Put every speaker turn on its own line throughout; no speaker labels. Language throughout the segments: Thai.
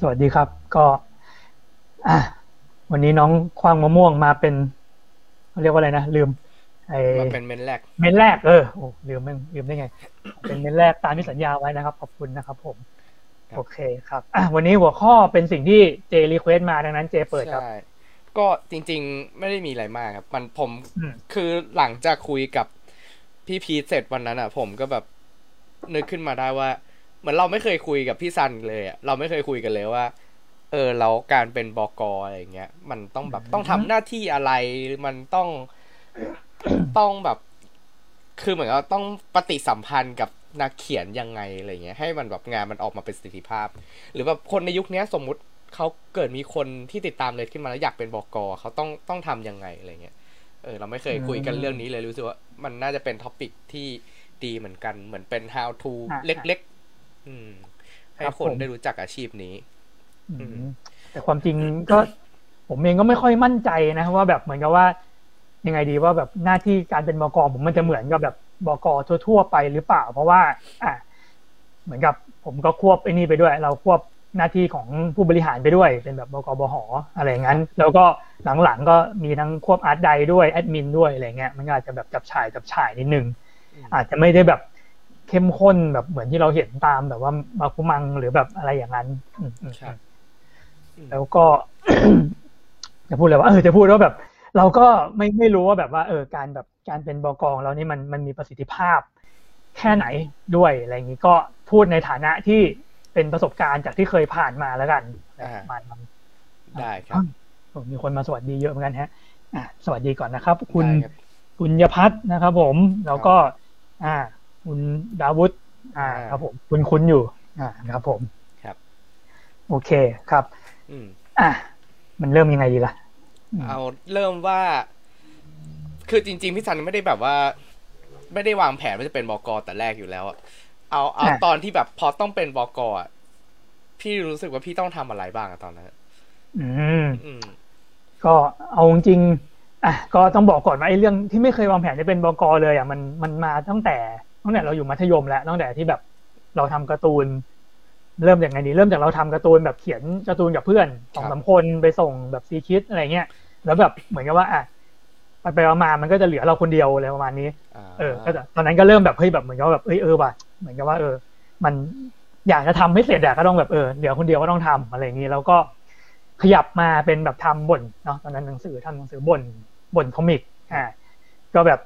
สวัสดีครับ ก็อะวันนี้น้องควางมะม่วงมาเป็นเขาเรียกว่าอะไรนะลืมไอ
มาเป็นเมนแรก
เมนแรกเออโอ้ลืมไม่ลืมได้ไง เป็นเมนแรกตามที่สัญญาไว้นะครับ ขอบคุณนะครับ ผม
ครับ
โอเคครับอะวันนี้หัวข้อเป็นสิ่งที่เจรีเควสมาดังนั้นเจเปิดครับ
ใช่ก็จริง ๆ ไม่ได้มีอะไรมากครับ มันผม
อืม
คือหลังจากคุยกับพี่พีทเสร็จวันนั้นอะ ผมก็แบบนึกขึ้นมาได้ว่า เหมือนเราไม่เคยคุยกับพี่ซันเลยอะเราไม่เคยคุยกันเลยว่า เออแล้วการเป็นบอกออะไรอย่างเงี้ย มันต้องแบบต้องทำหน้าที่อะไรมันต้องต้องแบบ คือเหมือนกับต้องปฏิสัมพันธ์กับนักเขียนยังไงอะไรเงี้ย ให้มันแบบงานมันออกมาเป็นประสิทธิภาพ หรือแบบคนในยุคเนี้ยสมมุติเขาเกิดมีคนที่ติดตามเลยขึ้นมาแล้วอยากเป็นบอกอเขาต้องต้องทำยังไงอะไรเงี้ยเออเราไม่เคยคุยกัน
อืม
เรื่องนี้เลยรู้สึกว่า มันน่าจะเป็น topic ที่ดีเหมือนกันเหมือนเป็น how to
อะ
เล็กๆ อืม ให้
ครับ
คน
ผม
ได้รู้จักอาชีพนี้
อืมแต่ความจริงก็ ผมเองก็ไม่ค่อยมั่นใจนะว่าแบบเหมือนกับว่า ยังไงดีว่าแบบหน้าที่การเป็นบกผมมันจะเหมือนกับแบบบกทั่ว ๆ ไปหรือเปล่า เพราะว่า อะเหมือนกับ ผมก็ควบไอ้นี่ไปด้วย เราควบหน้าที่ของผู้บริหารไปด้วย เป็นแบบบกบหอะไรอย่างนั้น แล้วก็หลังๆก็มีทั้งควบอาร์ตไดด้วยแอดมินด้วยอะไรเงี้ยมันก็อาจจะแบบจับฉ่ายจับฉ่ายนิดนึงอาจจะไม่ได้แบบ เข้มข้นแบบเหมือนที่เราเห็นตามแบบว่ามาคุมังหรือแบบอะไรอย่างนั้นอืมอืม
ใช่
แล้วก็จะพูดเลยว่าเออจะพูดว่าแบบ เราก็ไม่ไม่รู้ว่าแบบว่า เออ การแบบการเป็นบกองเรานี่มันมันมีประสิทธิภาพ แค่ไหนด้วยอะไรอย่างนี้ก็พูดในฐานะที่เป็นประสบการณ์จากที่เคยผ่านมาแล้วกัน
อ่า
ประมาณนั้น
ได้ครับ
โอ้มีคนมาสวัสดีเยอะเหมือนกันฮะอะสวัสดีก่อนนะครับ คุณ
ได้ครับ
คุณยพัฒน์นะครับผมแล้วก็ อ่า คุณดาวุฒอ่า
อ่า
ครับผมคุณคุ้นอยู่ อ่าครับผม
ครับ
โอเคครับ
อืม
อะมันเริ่มยังไงดีล่ะอืม
เอาเริ่มว่า คือจริง ๆ พี่ซันไม่ได้แบบว่า ไม่ได้วางแผนว่าจะเป็นบอกอแต่แรกอยู่แล้วอะเอาเอา
อะ
ตอนที่แบบพอต้องเป็นบอกอะพี่รู้สึกว่าพี่ต้องทำอะไรบ้างอะตอนนั้น
อืม
อืม
ก็เอาจริงๆอะก็ต้องบอกก่อนว่าไอ้เรื่องที่ไม่เคยวางแผนจะเป็นบกเลยอะมันมันมาตั้งแต่ ตั้งแต่เราอยู่มัธยมแล้วตั้งแต่ที่แบบเราทำการ์ตูน เริ่มจากไงดีเริ่มจากเราทำการ์ตูนแบบเขียนการ์ตูนกับเพื่อนสอง
ครับ
สามคนไปส่งแบบซีคิดอะไรเงี้ยแล้วแบบเหมือนกับว่าอะไปไปๆมาๆมันก็จะเหลือเราคนเดียวอะไรประมาณนี้
อ่า
เออก็จะตอนนั้นก็เริ่มแบบเฮ้ยแบบเหมือนกับว่าแบบเอ้ยเออว่ะเหมือนกับว่า เออ มันอยากจะทำให้เสร็จอะก็ต้องแบบเออเดี๋ยวคนเดียวก็ต้องทำอะไรอย่างนี้แล้วก็ขยับมาเป็นแบบทำบ่นเนาะตอนนั้นหนังสือทำหนังสือบ่นบ่นคอมิกอ่าก็แบบ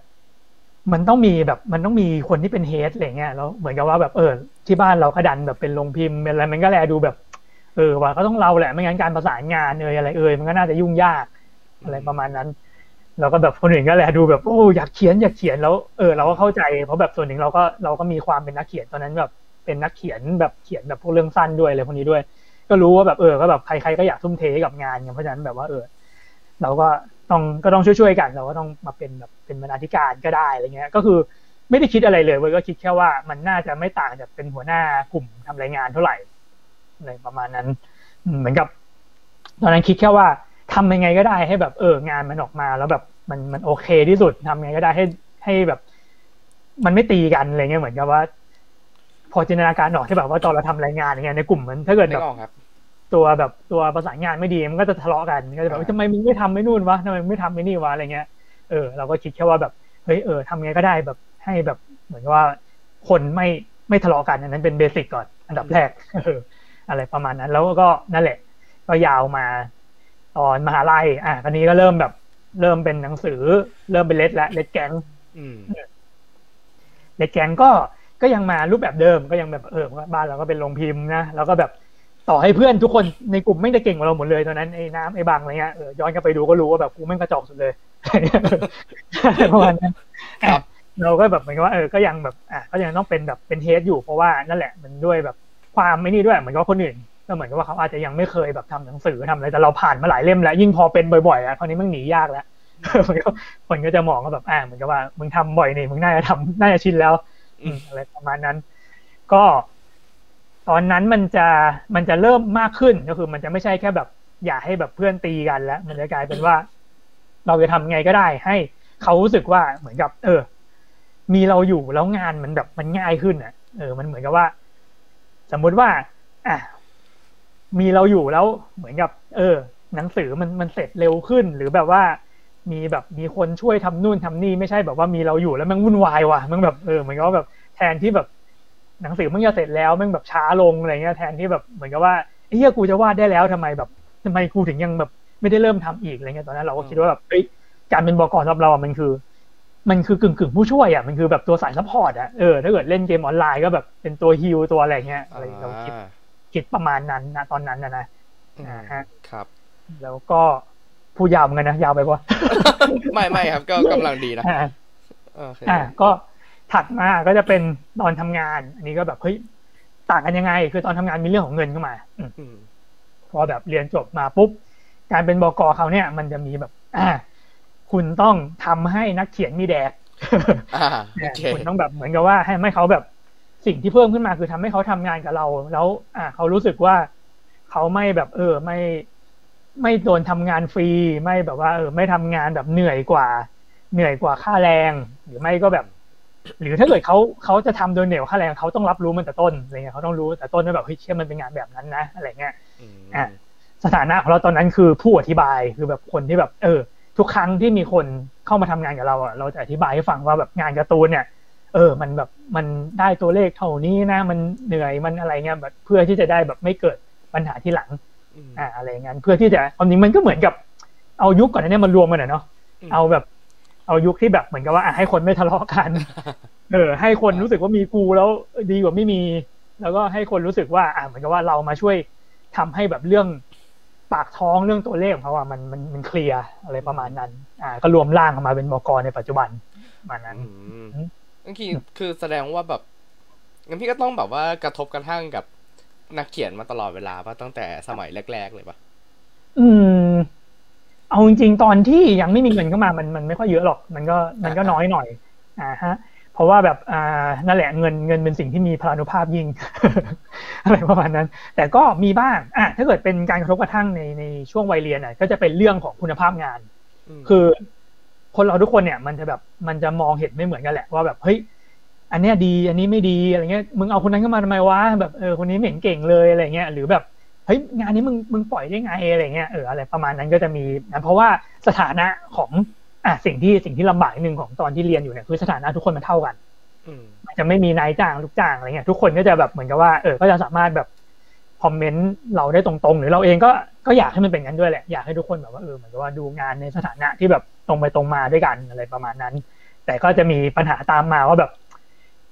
มันต้องมีแบบมันต้องมีคนที่เป็นเฮดอะไรเงี้ยแล้วเหมือนกับว่าแบบเออที่บ้านเราก็ดันแบบเป็นโรงพิมพ์อะไรมันก็แลดูแบบ เออว่าก็ต้องเราแหละไม่งั้นการประสานงานเอยอะไรเอยมันก็น่าจะยุ่งยากอะไรประมาณนั้นเราก็แบบคนอื่นก็แลดูแบบโอ้อยากเขียนอยากเขียนแล้วเออเราก็เข้าใจเพราะแบบส่วนหนึ่งเราก็เราก็มีความเป็นนักเขียนตอนนั้นแบบเป็นนักเขียนแบบเขียนแบบพวกเรื่องสั้นด้วยอะไรพวกนี้ด้วย ก็รู้ว่าแบบเออก็แบบใครๆก็อยากทุ่มเทกับงานกันเพราะฉะนั้นแบบว่าเออเราก็ ต้องก็ต้องช่วยๆกันเราก็ต้องมาเป็นแบบเป็นบรรณาธิการก็ได้อะไรเงี้ย ก็คือไม่ได้คิดอะไรเลยเว้ยก็คิดแค่ว่ามันน่าจะไม่ต่างจากเป็นหัวหน้ากลุ่มทำรายงานเท่าไหร่อะไรประมาณนั้น เหมือนกับ ตอนนั้นคิดแค่ว่าทำยังไงก็ได้ให้แบบเอองานมันออกมา แล้วแบบมันมันโอเคที่สุดทำยังไงก็ได้ให้ให้แบบ มันไม่ตีกันอะไรเงี้ยเหมือนกับว่า พอจินตนาการออกที่แบบว่าตอนเราทำรายงานอย่างเงี้ยในกลุ่มมันถ้าเกิดแบบ ตัวแบบตัวประสานงานไม่ดีมันก็จะทะเลาะกันก็จะแบบ
อ่า
ทำไมมึงไม่ทำไม่นู่นวะทำไมมึงไม่ทำไม่นี่วะอะไรเงี้ยเออเราก็คิดแค่ว่าแบบเฮ้ยเออทำไงก็ได้แบบให้แบบเหมือนกับว่าคนไม่ไม่ทะเลาะกันอันนั้นเป็นเบสิกก่อนอันดับแรกเอออะไรประมาณนั้น แล้วก็นั่นแหละ ก็ยาวมาตอนมหาลัยอะตอนนี้ก็เริ่มแบบ เริ่มเป็นหนังสือ เริ่มเป็นเลดและเลดแก๊ง
อืม
เลดแก๊งก็ก็ยังมารูปแบบเดิมก็ยังแบบเออบ้านเราก็เป็นโรงพิมพ์นะแล้วก็แบบ ต่อให้เพื่อนทุกคนในกลุ่มไม่ได้เก่งกว่าเราหมดเลยตอนนั้นไอ้น้ำไอ้บางอะไรเงี้ยเออย้อนกลับไปดูก็รู้ว่าแบบกูแม่งกระจอกสุดเลยประมาณนั้นเราก็แบบเหมือนว่าเออก็ยังแบบอะก็ยังต้องเป็นแบบเป็นเทสอยู่เพราะว่านั่นแหละมันด้วยแบบความไม่นี่ด้วยเหมือนกับคนอื่นก็เหมือนกับว่าเขาอาจจะยังไม่เคยแบบทำหนังสือทำอะไรแต่เราผ่านมาหลายเล่มแล้วยิ่งพอเป็นบ่อยๆอะคราวนี้มันหนียากแล้วมันก็คนก็จะมองว่าแบบอ่าเหมือนกับว่ามึงทำบ่อยนี่มึงน่าจะทำน่าจะชินแล้วอะไรประมาณนั้น ก็ ตอนนั้นมันจะมันจะเริ่มมากขึ้นก็คือ มันจะไม่ใช่แค่แบบ อย่าให้แบบเพื่อนตีกันแล้ว มันจะกลายเป็นว่า เราจะทำไงก็ได้ ให้เขารู้สึกว่าเหมือนกับ เออ มีเราอยู่แล้วงานมันแบบมันง่ายขึ้นอะ เออ มันเหมือนกับว่า สมมุติว่า อะมีเราอยู่แล้วเหมือนกับ เออ หนังสือมันมันเสร็จเร็วขึ้น หรือแบบว่า มีแบบมีคนช่วยทำนู่นทำนี่ไม่ใช่แบบว่ามีเราอยู่แล้วมันวุ่นวายว่ะมันแบบเออเหมือนกับแบบแทนที่แบบ หนังสือมันจะเสร็จแล้วมันแบบช้าลงอะไรเงี้ยแทนที่แบบเหมือนกับว่าเฮ้ยกูจะวาดได้แล้วทำไมแบบทำไมกูถึงยังแบบไม่ได้เริ่มทำอีกอะไรเงี้ยตอนนั้นเราก็คิดว่าแบบเฮ้ยการเป็น บ.ก.สำหรับเราอะมันคือ มันคือกึ่งกึ่งผู้ช่วยอะมันคือแบบตัวสาย support อะเออถ้าเกิดเล่นเกมออนไลน์ก็แบบเป็นตัว heal ตัวอะไรเงี้ยอะไรเราคิดคิดประมาณนั้นนะตอนนั้นนะนะอ่าฮะ
ครับ
แล้วก็พูดยาวเหมือนกันนะยาวไปปะ
ไม่ไม่ครับ ก็กำลังดีนะ
อ่า
โอเค
อ่าก็ ถัดมาก็จะเป็นตอนทำงาน อันนี้ก็แบบเฮ้ยต่างกันยังไง คือตอนทำงานมีเรื่องของเงินเข้ามาอืม
อืม
พอแบบเรียนจบมาปุ๊บการเป็นบกเขาเนี่ย มันจะมีแบบ อ่า คุณต้องทำให้นักเขียนมีแดก
อ่าโอเค
คุณต้องแบบเหมือนกับว่า ให้ไม่เขาแบบสิ่งที่เพิ่มขึ้นมาคือทำให้เขาทำงานกับเรา แล้ว อ่า เขารู้สึกว่าเขาไม่แบบ เออ ไม่ ไม่โดนทำงานฟรี ไม่แบบว่า เออ ไม่ทำงานแบบเหนื่อยกว่า เหนื่อยกว่าค่าแรง หรือไม่ก็แบบ หรือถ้าเกิดเขาเขาจะทำโดยเหนื่อยกว่าค่าแรงเขาต้องรับรู้มันแต่ต้นอะไรเงี้ยเขาต้องรู้แต่ต้นว่าแบบเฮ้ยเชื่อมันเป็นงานแบบนั้นนะอะไรเงี้ย
อืม
อะสถานะของเราตอนนั้นคือผู้อธิบายคือแบบคนที่แบบ เออ ทุกครั้งที่มีคนเข้ามาทำงานกับเราอะเราจะอธิบายให้ฟังว่าแบบงานการ์ตูนเนี่ย เออ มันแบบมันได้ตัวเลขเท่านี้นะ มันเหนื่อยมันอะไรเงี้ยแบบเพื่อที่จะได้แบบไม่เกิดปัญหาที่หลัง
อืม
อ่าอะไรเงี้ยเพื่อที่จะความจริงมันก็เหมือนกับเอายุคก่อนหนานี้มารวมกันอะเนาะ
อืม
เอาแบบ เอายุคที่แบบเหมือนกับว่าอะให้คนไม่ทะเลาะกัน เออ ให้คนรู้สึกว่ามีกูแล้วดีกว่าไม่มี แล้วก็ให้คนรู้สึกว่า อะเหมือนกับว่าเรามาช่วยทำให้แบบเรื่องปากท้องเรื่องตัวเลขของเขาอะมันมันมันเคลียร์อะไรประมาณนั้น อ่า ก็รวมร่างออกมาเป็นบกในปัจจุบันประมาณนั้น
อืม
อืม
นั่นคือคือแสดงว่าแบบงั้นพี่ก็ต้องแบบว่ากระทบกระทั่งกับนักเขียนมาตลอดเวลาป่ะตั้งแต่สมัยแรก ๆ เลยป่ะ
อืม เอาจริงๆตอนที่ยังไม่มีเงินเข้ามามันมันไม่ค่อยเยอะหรอก มันก็มันก็น้อยหน่อยอ่าฮะเพราะว่าแบบอ่านั่นแหละเงินเงินเป็นสิ่งที่มีพลานุภาพยิ่ง อะไรประมาณนั้น แต่ก็มีบ้างอะถ้าเกิดเป็นการกระทบกระทั่งในในช่วงวัยเรียนอะก็จะเป็นเรื่องของคุณภาพงาน
ม
คือคนเราทุกคนเนี่ย มันจะแบบมันจะมองเห็นไม่เหมือนกันแหละว่าแบบเฮ้ยอันเนี้ยดี อันนี้ไม่ดีอะไรเงี้ยมึงเอาคนนั้นเข้ามาทำไมวะแบบเออคนนี้ไม่เห็นเก่งเลยอะไรเงี้ยหรือแบบ เฮ้ยงานนี้มึงมึงปล่อยได้ไงอะไรเงี้ยเอออะไรประมาณนั้นก็จะมีนะเพราะว่าสถานะของอะสิ่งที่สิ่งที่ลำบากนิดนึงของตอนที่เรียนอยู่เนี่ยคือสถานะทุกคนมันเท่ากัน
อืม
มันจะไม่มีนายจ้างลูกจ้างอะไรเงี้ยทุกคนก็จะแบบเหมือนกับว่าเออก็จะสามารถแบบคอมเมนต์เราได้ตรงๆ หรือเราเองก็ก็อยากให้มันเป็นงั้นด้วยแหละอยากให้ทุกคนแบบว่าเออเหมือนกับว่าดูงานในสถานะที่แบบตรงไปตรงมาด้วยกันอะไรประมาณนั้น แต่ก็จะมีปัญหาตามมาว่าแบบ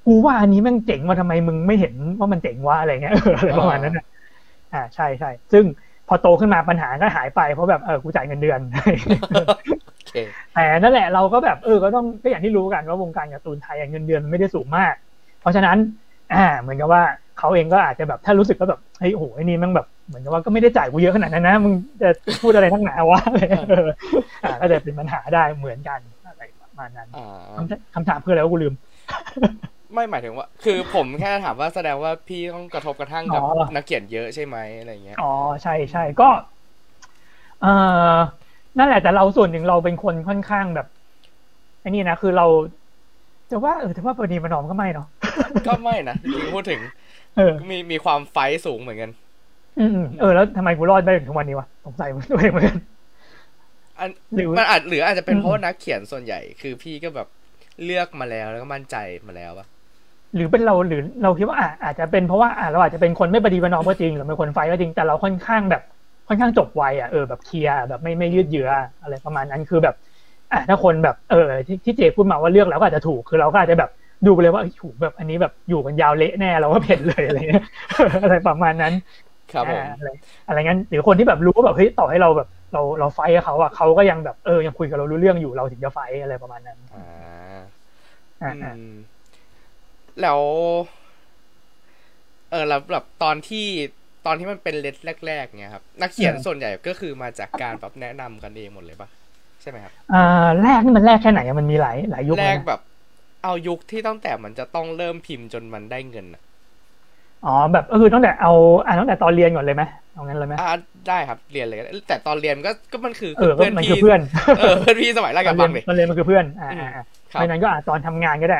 กูว่าอันนี้แม่งเจ๋งว่าทำไมมึงไม่เห็นว่ามันเจ๋งว่าอะไรเงี้ยเอออะไรประมาณนั้นนะ อ่าใช่ใช่ซึ่งพอโตขึ้นมาปัญหาก็หายไปเพราะแบบเออกูจ่ายเงินเดือน
โอเค
แต่นั่นแหละเราก็แบบเออก็ต้องก็อย่างที่รู้กันว่าวงการการ์ตูนไทยอะเงินเดือนมันไม่ได้สูงมาก เพราะฉะนั้น อ่า เหมือนกับว่าเขาเองก็อาจจะแบบถ้ารู้สึกว่าแบบเฮ้ยโอ้โหไอ้นี่มันแบบเหมือนกับว่าก็ไม่ได้จ่ายกูเยอะขนาดนั้นนะมึงจะพูดอะไรทั้งหนาวะอะไรเอออ่าก็จะเป็นปัญหาได้เหมือนกันอะไรประมาณนั้น
อ่า
คำคำถามคืออะไรวะกูลืม
ไม่หมายถึงว่า คือผมแค่ถามว่าแสดงว่าพี่ต้องกระทบกระทั่งกับ
อ๋อ
นักเขียนเยอะใช่ไหมอะไรเงี้ย
อ๋อใช่ใช่ก็เออนั่นแหละแต่เราส่วนหนึ่งเราเป็นคนค่อนข้างแบบไอ้นี่นะคือเราแต่ว่าเออแต่ว่าปณีประนอมก็ไม่เนาะ
ก็ไม่นะจริงๆพูดถึง
เออ
มีมีความไฟท์สูงเหมือนกัน
อืมอืมเออแล้วทำไมกูรอดได้ถึงทุกวันนี้วะสงสัยตัวเองเหมือนกัน
อัน
หรือ
มันอาจหรืออาจจะเป็น
อืม
เพราะว่านักเขียนส่วนใหญ่ คือพี่ก็แบบเลือกมาแล้วแล้วก็มั่นใจมาแล้วป่ะ
หรือเป็นเราหรือเราคิดว่าอะอาจจะเป็นเพราะว่าอะเราอาจจะเป็นคนไม่ปฏิบัตินอมก็จริงหรือเป็นคนไฟก็จริงแต่เราค่อนข้างแบบค่อนข้างจบไวอะเออแบบเคลียร์แบบไม่ไม่ยืดเยื้ออะไรประมาณนั้นคือแบบอะถ้าคนแบบเออที่ที่เจพูดมาว่าเลือกแล้วก็อาจจะถูกคือเราก็อาจจะแบบดูไปเลยว่าเอ้ยถูกแบบอันนี้แบบอยู่กันยาวเละแน่เราก็เผ็ดเลยอะไรเงี้ยอะไรประมาณนั้น
ครับผม
อ่าอะไรอะไรงั้นหรือคนที่แบบรู้ว่าแบบเฮ้ยต่อให้เราแบบเราเราไฟท์กับเขาอะเขาก็ยังแบบเออยังคุยกับเรารู้เรื่องอยู่เราถึงจะไฟท์อะไรประมาณนั้น
อ่า
อ่า
อื
อ่า
ม แล้ว เออแล้วแบบตอนที่ตอนที่มันเป็นเลดแรก ๆเนี่ยครับ นักเขียนส่วนใหญ่ก็คือมาจากการแบบแนะนำกันเองหมดเลยปะใช่ไหมครับ
อ่าแรกนี่มันแรกแค่ไหนอะมันมีหลายหลายยุค
แร
เลย
ก
นะ
แบบ เอายุคที่ตั้งแต่มันจะต้องเริ่มพิมพ์จนมันได้เงินอะ
อ๋อแบบก็คือตั้งแต่เอาอ่าตั้งแต่ตอนเรียนก่อนเลยไหมเอางั้นเลยไหม
อ่าได้ครับเรียนเลยก็ได้แต่ตอนเรียนก็ก็มันคือ
เออก็มันคือเพื่อน
เออเพื่อนพี่สมัยแรกกับบังเลย
ตอนเรียนมันคือเพื่อนอ่าอ่าอ่า
ครั
เพ
บ
ราะฉะนั้นก็อ่าตอนทำงานก็ได้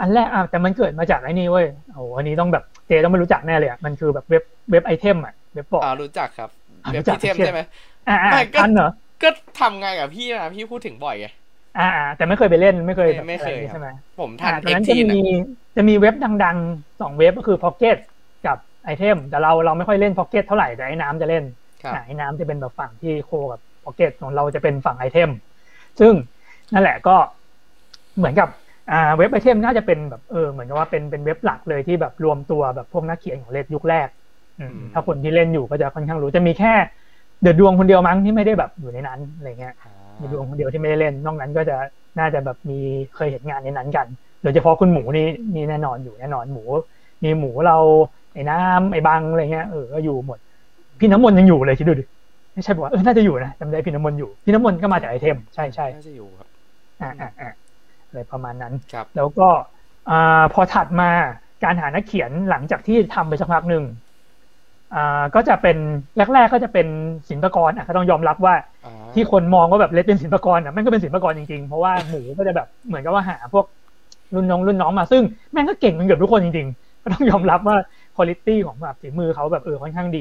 อันแรกอ่าแต่มันเกิดมาจากไอ้นี่เว้ยโอ้โหอันนี้ต้องแบบเจต้องไม่รู้จักแน่เลยอะมันคือแบบเว็บเว็บไอเทมอะเว็บบอร์ด
อ่ารู้จักครับ
อ่า
เว็บ
รู้จัก
พี่เทม
เช่น
ใช่ไหม
อ่าอ่า
ไม่ก็
ทันเหรอ
ก็ทำงานกับพี่นะพี่พูดถึงบ่อยไง
อ่าอ่าแต่ไม่เคยไปเล่นไม่เคย
ไม่ไม่เคย
อะร
ครับ
ใช่ไหม
ผมทัน
อ่าตอ
เอ็
น
ก
นั้น
ที
จะ
นะ
มีจะมีเว็บดังๆสองเว็บก็คือ Pocket กับไอเทมแต่เราเราไม่ค่อยเล่น Pocket เท่าไหร่แต่ไอ้น้ำจะเล่น
ครับ
อ่าไอ้น้ำจะเป็นแบบฝั่งที่โคกับ Pocket ของเราจะเป็นฝั่งไอเทมซึ่งนั่นแหละก็เหมือนกับ อ่าเว็บไอเทมน่าจะเป็นแบบเออเหมือนกับว่าเป็นเป็นเว็บหลักเลยที่แบบรวมตัวแบบพวกนักเขียนของเลดยุคแรกอืม
อืม
ถ้าคนที่เล่นอยู่ก็จะค่อนข้างรู้จะมีแค่เดือดดวงคนเดียวมั้งที่ไม่ได้แบบอยู่ในนั้นอะไรเงี้ย
อ่า
มีดวงคนเดียวที่ไม่ได้เล่น นอกนั้นก็จะน่าจะแบบมีเคยเห็นงานในนั้นกันโดยเฉพาะคุณหมูนี่นี่แน่นอนอยู่แน่นอนหมู มีหมูเราไอ้น้ำไอ้บังอะไรเงี้ยเออก็อยู่หมด พี่น้ำมนต์ยังอยู่เลยคิดดูดิไม่ใช่บอกว่าเออน่าจะอยู่นะจำได้พี่น้ำมนต์อยู่ พี่น้ำมนต์ก็มาจากไอเทม ใช่ใช่
น่าจะอยู่ครับ
อ่าอ่า อ่าอะไรประมาณนั้น
ครับ
แล้วก็อ่าพอถัดมาการหานักเขียนหลังจากที่ทำไปสักพักหนึ่งอ่าก็จะเป็นแรก ๆ ก็จะเป็นศิลปากรอะก็ต้องยอมรับว่า
อ่า
ที่คนมองว่าแบบเลดเป็นศิลปากรอะแม่งก็เป็นศิลปากรจริงๆ เพราะว่าหมูก็จะแบบเหมือนกับว่าหาพวกรุ่นน้องรุ่นน้องมาซึ่งแม่งก็เก่งกันเกือบทุกคนจริงๆ ก็ต้องยอมรับว่าคุณภาพของแบบฝีมือเขาแบบเออค่อนข้างดี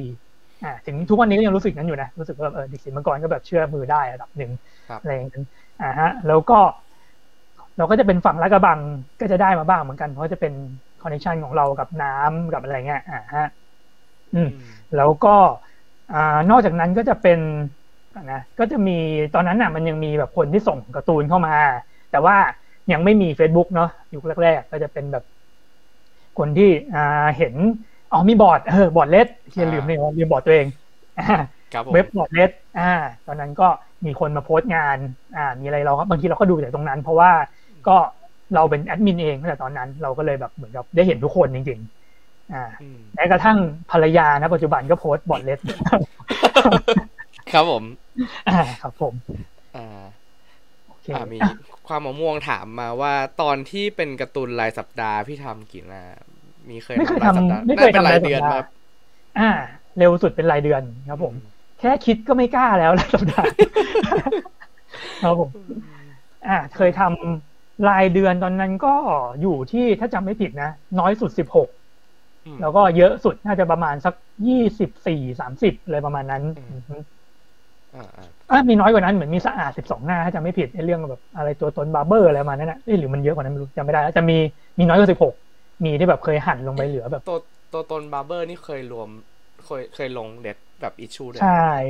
อ่าถึงทุกวันนี้ก็ยังรู้สึกนั้นอยู่นะรู้สึกว่าแบบเออเด็กศิลปากรก็แบบเชื่อมือได้ระดับหนึ่ง
ครับ
อะไรอย่างนั้นอ่าฮะแล้วก็ เราก็จะเป็นฝั่งลาดกระบังก็จะได้มาบ้างเหมือนกันเพราะจะเป็นคอนเนคชันของเรากับน้ำกับอะไรเงี้ยอ่าฮะอืมแล้วก็อ่านอกจากนั้นก็จะเป็นนะก็จะมีตอนนั้นน่ะมันยังมีแบบคนที่ส่งการ์ตูนเข้ามา แต่ว่ายังไม่มี Facebook เนาะยุคแรกๆก็จะเป็นแบบ คนที่อ่าเห็นอ๋อมีบอร์ดเออบอร์ด Let's เชี่ยลืมเลยว่าลืมบอร์ดตัวเองอ่า
ครับผม
เว็บบอร์ด Let's อ่า ตอนนั้นก็มีคนมาโพสต์งาน อ่า มีอะไรเราก็บางทีเราก็ดูจากตรงนั้น เพราะว่า ก็เราเป็นแอดมินเองตั้งแต่ตอนนั้น เราก็เลยแบบเหมือนกับได้เห็นทุกคนจริง ๆ อ่า
อืม
แม้กระทั่งภรรยานะปัจจุบันก็โพสต์บอร์ด Let's
ครับผม
อ่าครับผม
อ่า
โอเค
อ่ามี
อะ
ความมะม่วงถามมาว่าตอนที่เป็นการ์ตูนรายสัปดาห์พี่ทำกี่หน้ามีเคย
ไม่เคย
รายสัปดาห์
ทำไม่เคย
น่าเป็น
ทำ
ราย
รายสัปดาห์
เดือนครับ
อ่า เร็วสุดเป็นรายเดือนครับผม แค่คิดก็ไม่กล้าแล้วรายสัปดาห์ครับผมอ่าเคยทำ รายเดือนตอนนั้นก็อยู่ที่ถ้าจำไม่ผิดนะ น้อยสุดสิบหก
อืม
แล้วก็เยอะสุดน่าจะประมาณสักยี่สิบสี่สามสิบอะไรประมาณนั้น
อืม
อือฮึ
อ่าอ่า
อะมีน้อยกว่านั้นเหมือนมีสะอาดสิบสองหน้าถ้าจำไม่ผิดไอ้เรื่องแบบอะไรตัวตนบาร์เบอร์อะไรประมาณนั้นนะเอ้ยหรือมันเยอะกว่านั้นไม่รู้จำไม่ได้แล้วจะมีมีน้อยกว่าสิบหกมีที่แบบเคยหั่นลงไปเหลือแบบ
ตัวตัวตนบาร์เบอร์นี่เคยรวมเคยเคยลงเด็ดแบบอิชชูด้วย
ใช่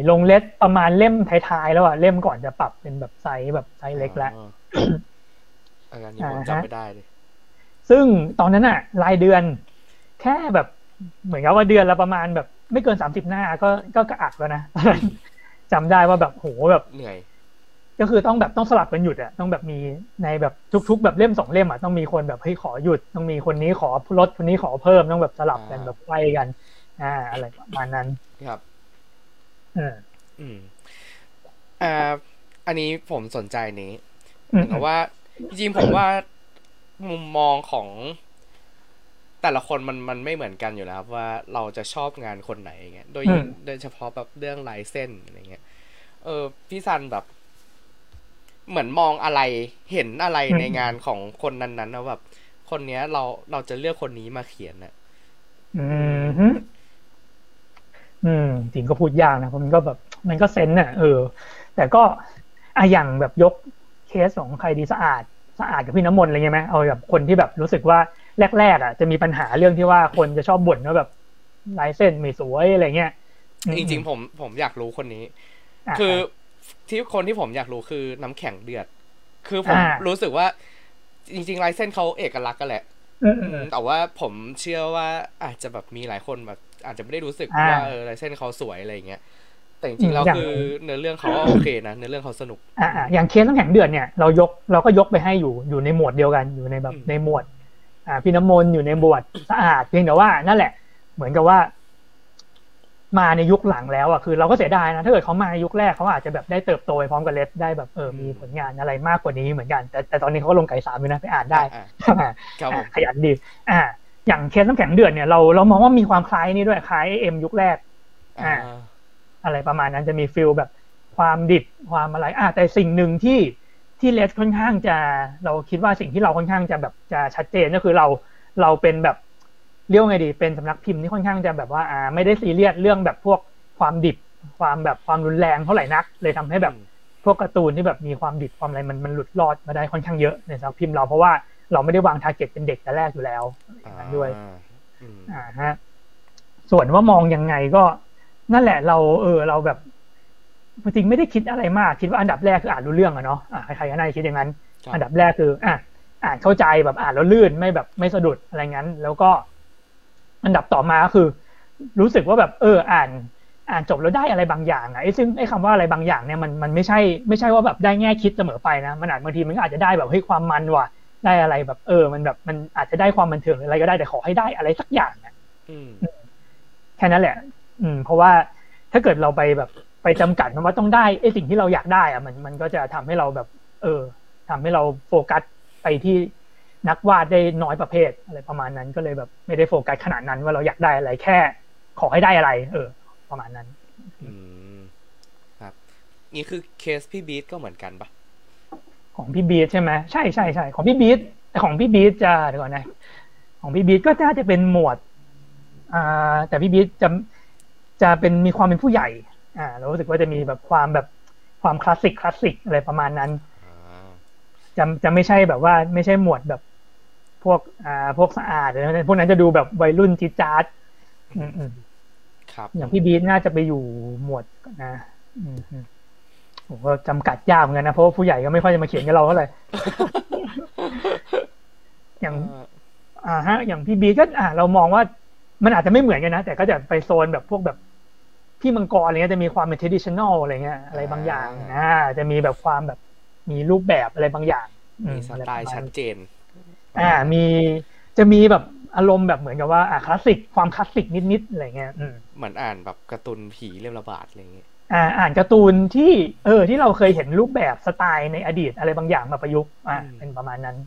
ลงเล็ดประมาณเล่มท้ายๆแล้วอะเล่มก่อนจะปรับเป็นแบบไซส์แบบไซส์เล็กแล้ว
อ่าอันนี้ผม
อ่าฮะ
จำไม่ได้เลย
ซึ่งตอนนั้นอะรายเดือน แค่แบบเหมือนกับว่าเดือนละประมาณแบบ ไม่เกินสามสิบหน้าก็ก็กระอักแล้วนะตอนนั้นจำได้ว่าแบบโหแบบ
เหนื่อย
ก็คือต้องแบบต้องสลับกันหยุดอะต้องแบบมีในแบบทุก ๆ แบบเล่มสองเล่มอะต้องมีคนแบบเฮ้ยขอหยุด ต้องมีคนนี้ขอลดคนนี้ขอเพิ่มต้องแบบสลับกัน
อ่า
แบบไล่กัน อ่า อะไรประมาณนั้น
ครับ
เออ
อืมอ่าอันนี้ผมสนใจนี้
อืม
เพราะว่า จริงๆผมว่ามุมมองของแต่ละคนมันมันไม่เหมือนกันอยู่แล้วครับว่าเราจะชอบงานคนไหนอย่างเงี้ยโดยยิ่งโดยเฉพาะแบบเรื่องลายเส้นอะไรเงี้ย เออพี่ซันแบบ เหมือนมองอะไรเห็นอะไรในงานของคนนั้นๆนะแบบคนเนี้ย เราเราจะเลือกคนนี้มาเขียนน่ะ
อืมฮึอืมจริงก็พูดยากนะเพราะมันก็แบบ มันก็เซนน่ะเออ แต่ก็อะอย่างแบบยก เคสของใครดีสะอาดสะอาดกับพี่น้ำมนต์อะไรเงี้ยไหมเอาแบบคนที่แบบรู้สึกว่าแรกๆอะจะมีปัญหาเรื่องที่ว่าคนจะชอบบ่นว่าแบบลายเส้นไม่สวยอะไรเงี้ยอืม
จริงๆผมผมอยากรู้คนนี้ะคือที่คนที่ผมอยากรู้คือน้ำแข็งเดือด คือผม
อ่า
รู้สึกว่า จริงๆลายเส้นเขาเอกลักษณ์กันแหละ
อืมอืม
แต่ว่าผมเชื่อว่าอาจจะแบบมีหลายคนแบบอาจจะไม่ได้รู้สึก
อ่า
ว่าเออลายเส้นเขาสวยอะไรอย่างเงี้ย แต่จริงๆแล้ว
อย่าง
คือเนื้อเรื่องเขาก็โอเคนะเนื้อเรื่องเขาสนุก
อ่าอ่าอย่างเคสน้ำแข็งเดือดเนี่ยเรายกเราก็ยกไปให้อยู่อยู่ในหมวดเดียวกันอยู่ในแบบ
อืม
ในหมวด อ่าพี่น้ำมนต์อยู่ในหมวดสะอาดเพียงแต่ว่านั่นแหละ เหมือนกับว่า มาในยุคหลังแล้วอะคือเราก็เสียดายนะถ้าเกิดเขามาในยุคแรกเขาอาจจะแบบได้เติบโตไปพร้อมกับเลสได้แบบเออมีผลงานอะไรมากกว่านี้เหมือนกัน แต่แต่ตอนนี้เขาก็ลงไก่สามอยู่นะไปอ่านได้
อ่าครับผม
ขยันดี อ่า อย่างเคสน้ำแข็งเดือดเนี่ยเราเรามองว่ามีความคล้ายนี่ด้วยคล้ายเอ็มยุคแรก อ่า
อ่า
อะไรประมาณนั้นจะมี feel แบบความดิบความอะไรอะแต่สิ่งหนึ่งที่ที่ Let's ค่อนข้างจะเราคิดว่าสิ่งที่เราค่อนข้างจะแบบจะชัดเจนก็คือเราเราเป็นแบบเรียกว่าไงดี เป็นสำนักพิมพ์ที่ค่อนข้างจะแบบว่าอ่าไม่ได้ซีเรียสเรื่องแบบพวกความดิบความแบบความรุนแรงเท่าไหร่นัก เลยทำให้แบบพวกการ์ตูนที่แบบมีความดิบความอะไรมันมันหลุดรอดมาได้ค่อนข้างเยอะในสำนักพิมพ์เราเพราะว่าเราไม่ได้วาง target เป็นเด็กแต่แรกอยู่แล้วด้วยอ่าฮะส่วนว่ามองยังไงก็ นั่นแหละเราเออเราแบบจริงไม่ได้คิดอะไรมากคิดว่าอันดับแรกคืออ่านรู้เรื่องอะเนาะอ่าใครๆก็น่าจะคิดอย่างนั้น อันดับแรกคืออะอ่านเข้าใจแบบอ่านแล้วลื่นไม่แบบไม่สะดุดอะไรงั้น แล้วก็ อันดับต่อมาก็คือ รู้สึกว่าแบบเออ อ่านอ่านจบแล้วได้อะไรบางอย่างอะไอ้ซึ่งไอ้คำว่าอะไรบางอย่างเนี่ยมันมันไม่ใช่ไม่ใช่ว่าแบบได้แง่คิดเสมอไปนะมันอาจบางทีมันก็อาจจะได้แบบเฮ้ยความมันว่ะได้อะไรแบบเออ มันแบบมันอาจจะได้ความบันเทิงอะไรก็ได้แต่ขอให้ได้อะไรสักอย่างนะแค่นั้นแหละ อืม เพราะว่าถ้าเกิดเราไปแบบไปจำกัดมันว่าต้องได้ไอ้สิ่งที่เราอยากได้อะมันมันก็จะทำให้เราแบบ เออทำให้เราโฟกัสไปที่นักวาดได้น้อยประเภทอะไรประมาณนั้นก็เลยแบบไม่ได้โฟกัสขนาดนั้นว่าเราอยากได้อะไรแค่ ขอให้ได้อะไร เออ ประมาณนั้น
อืมครับ นี่คือเคสพี่บีทก็เหมือนกันปะ
ของพี่บีทใช่ไหมใช่ใช่ใช่ของพี่บีทแต่ของพี่บีทจะเดี๋ยวก่อนนะ ของพี่บีทก็น่าจะเป็นหมวด อ่า แต่พี่บีทจะ จะเป็นมีความเป็นผู้ใหญ่ อ่าเรารู้สึกว่าจะมีแบบความแบบความคลาสสิกคลาสสิกอะไรประมาณนั้นจะจะไม่ใช่แบบว่าไม่ใช่หมวดแบบพวกอ่าพวกสะอาดอะไรพวกนั้นจะดูแบบวัยรุ่นจี๊ดจ๊าดอืม
ครับ
อย่างพี่บีทน่าจะไปอยู่หมวดนะอืมผมก็จำกัดยากเหมือนกันนะเพราะว่าผู้ใหญ่ก็ไม่ค่อยจะมาเขียนกับเราเท่าไหร่อย่าง อ่าฮะ อย่างพี่บีก็ อ่า เรามองว่ามันอาจจะไม่เหมือนกันนะแต่ก็จะไปโซนแบบพวกแบบ พี่มังกรอะไรเงี้ยจะมีความเป็น traditional อะไรเงี้ยอะไรบางอย่างอ่าจะมีแบบความแบบมีรูปแบบอะไรบางอย่าง
มีสไตล์ชัดเจน
อ่ามีจะมีแบบอารมณ์แบบเหมือนกับว่าอ่าคลาสสิกความคลาสสิกนิดๆอะไรเงี้ย
เหมือนอ่านแบบการ์ตูนผีเรื่องระบาดอะไรเงี้ย
อ่าอ่านการ์ตูนที่เออที่เราเคยเห็นรูปแบบสไตล์ในอดีตอะไรบางอย่างมาประยุกต์อ่าเป็นประมาณนั้น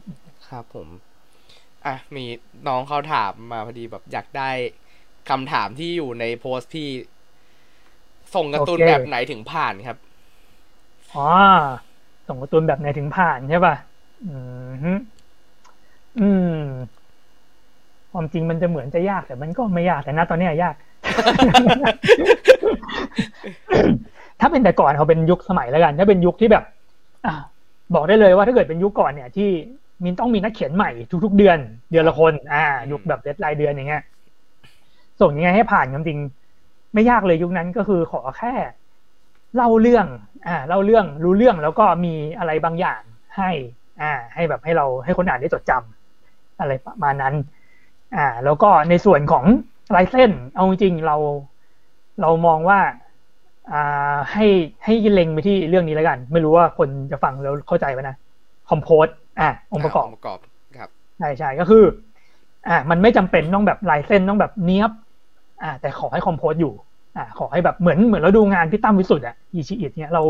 ครับผม อะมีน้องเขาถามมาพอดีแบบอยากได้คำถามที่อยู่ในโพสต์พี่ ส่งการ์ตูนแบบไหนถึงผ่านครับ
อ๋อส่งการ์ตูนแบบไหนถึงผ่านใช่ป่ะอืมอืมความจริงมันจะเหมือนจะยากแต่มันก็ไม่ยากแต่ณตอนนี้ยาก ถ้าเป็นแต่ก่อนเขาเป็นยุคสมัยแล้วกัน ถ้าเป็นยุคที่แบบอ่าบอกได้เลยว่าถ้าเกิดเป็นยุคก่อนเนี่ย ที่มีต้องมีนักเขียนใหม่ทุกๆเดือน เดือนละคน อ่า ยุคแบบเดดไลน์เดือนอย่างเงี้ยส่งยังไงให้ผ่านจริง ไม่ยากเลยยุคนั้นก็คือขอแค่เล่าเรื่องอ่าเล่าเรื่องรู้เรื่องแล้วก็มีอะไรบางอย่างให้อ่าให้แบบให้เราให้คนอ่านได้จดจำอะไรประมาณนั้น อ่า แล้วก็ในส่วนของลายเส้น เอาจริงเราเรามองว่าอ่าให้ให้เล็งไปที่เรื่องนี้แล้วกัน ไม่รู้ว่าคนจะฟังแล้วเข้าใจไหมนะคอมโพสอ่าองค์ประกอบ
ประกอบครับ
ใช่ใช่ก็คือ อ่า มันไม่จำเป็นต้องแบบลายเส้นต้องแบบเนี้ยบ อ่า แต่ขอให้ compose อยู่ อ่า ขอให้แบบเหมือนเหมือนเราดูงานพี่ตั้มวิสุทธ์อะ hesheit เนี่ยเรา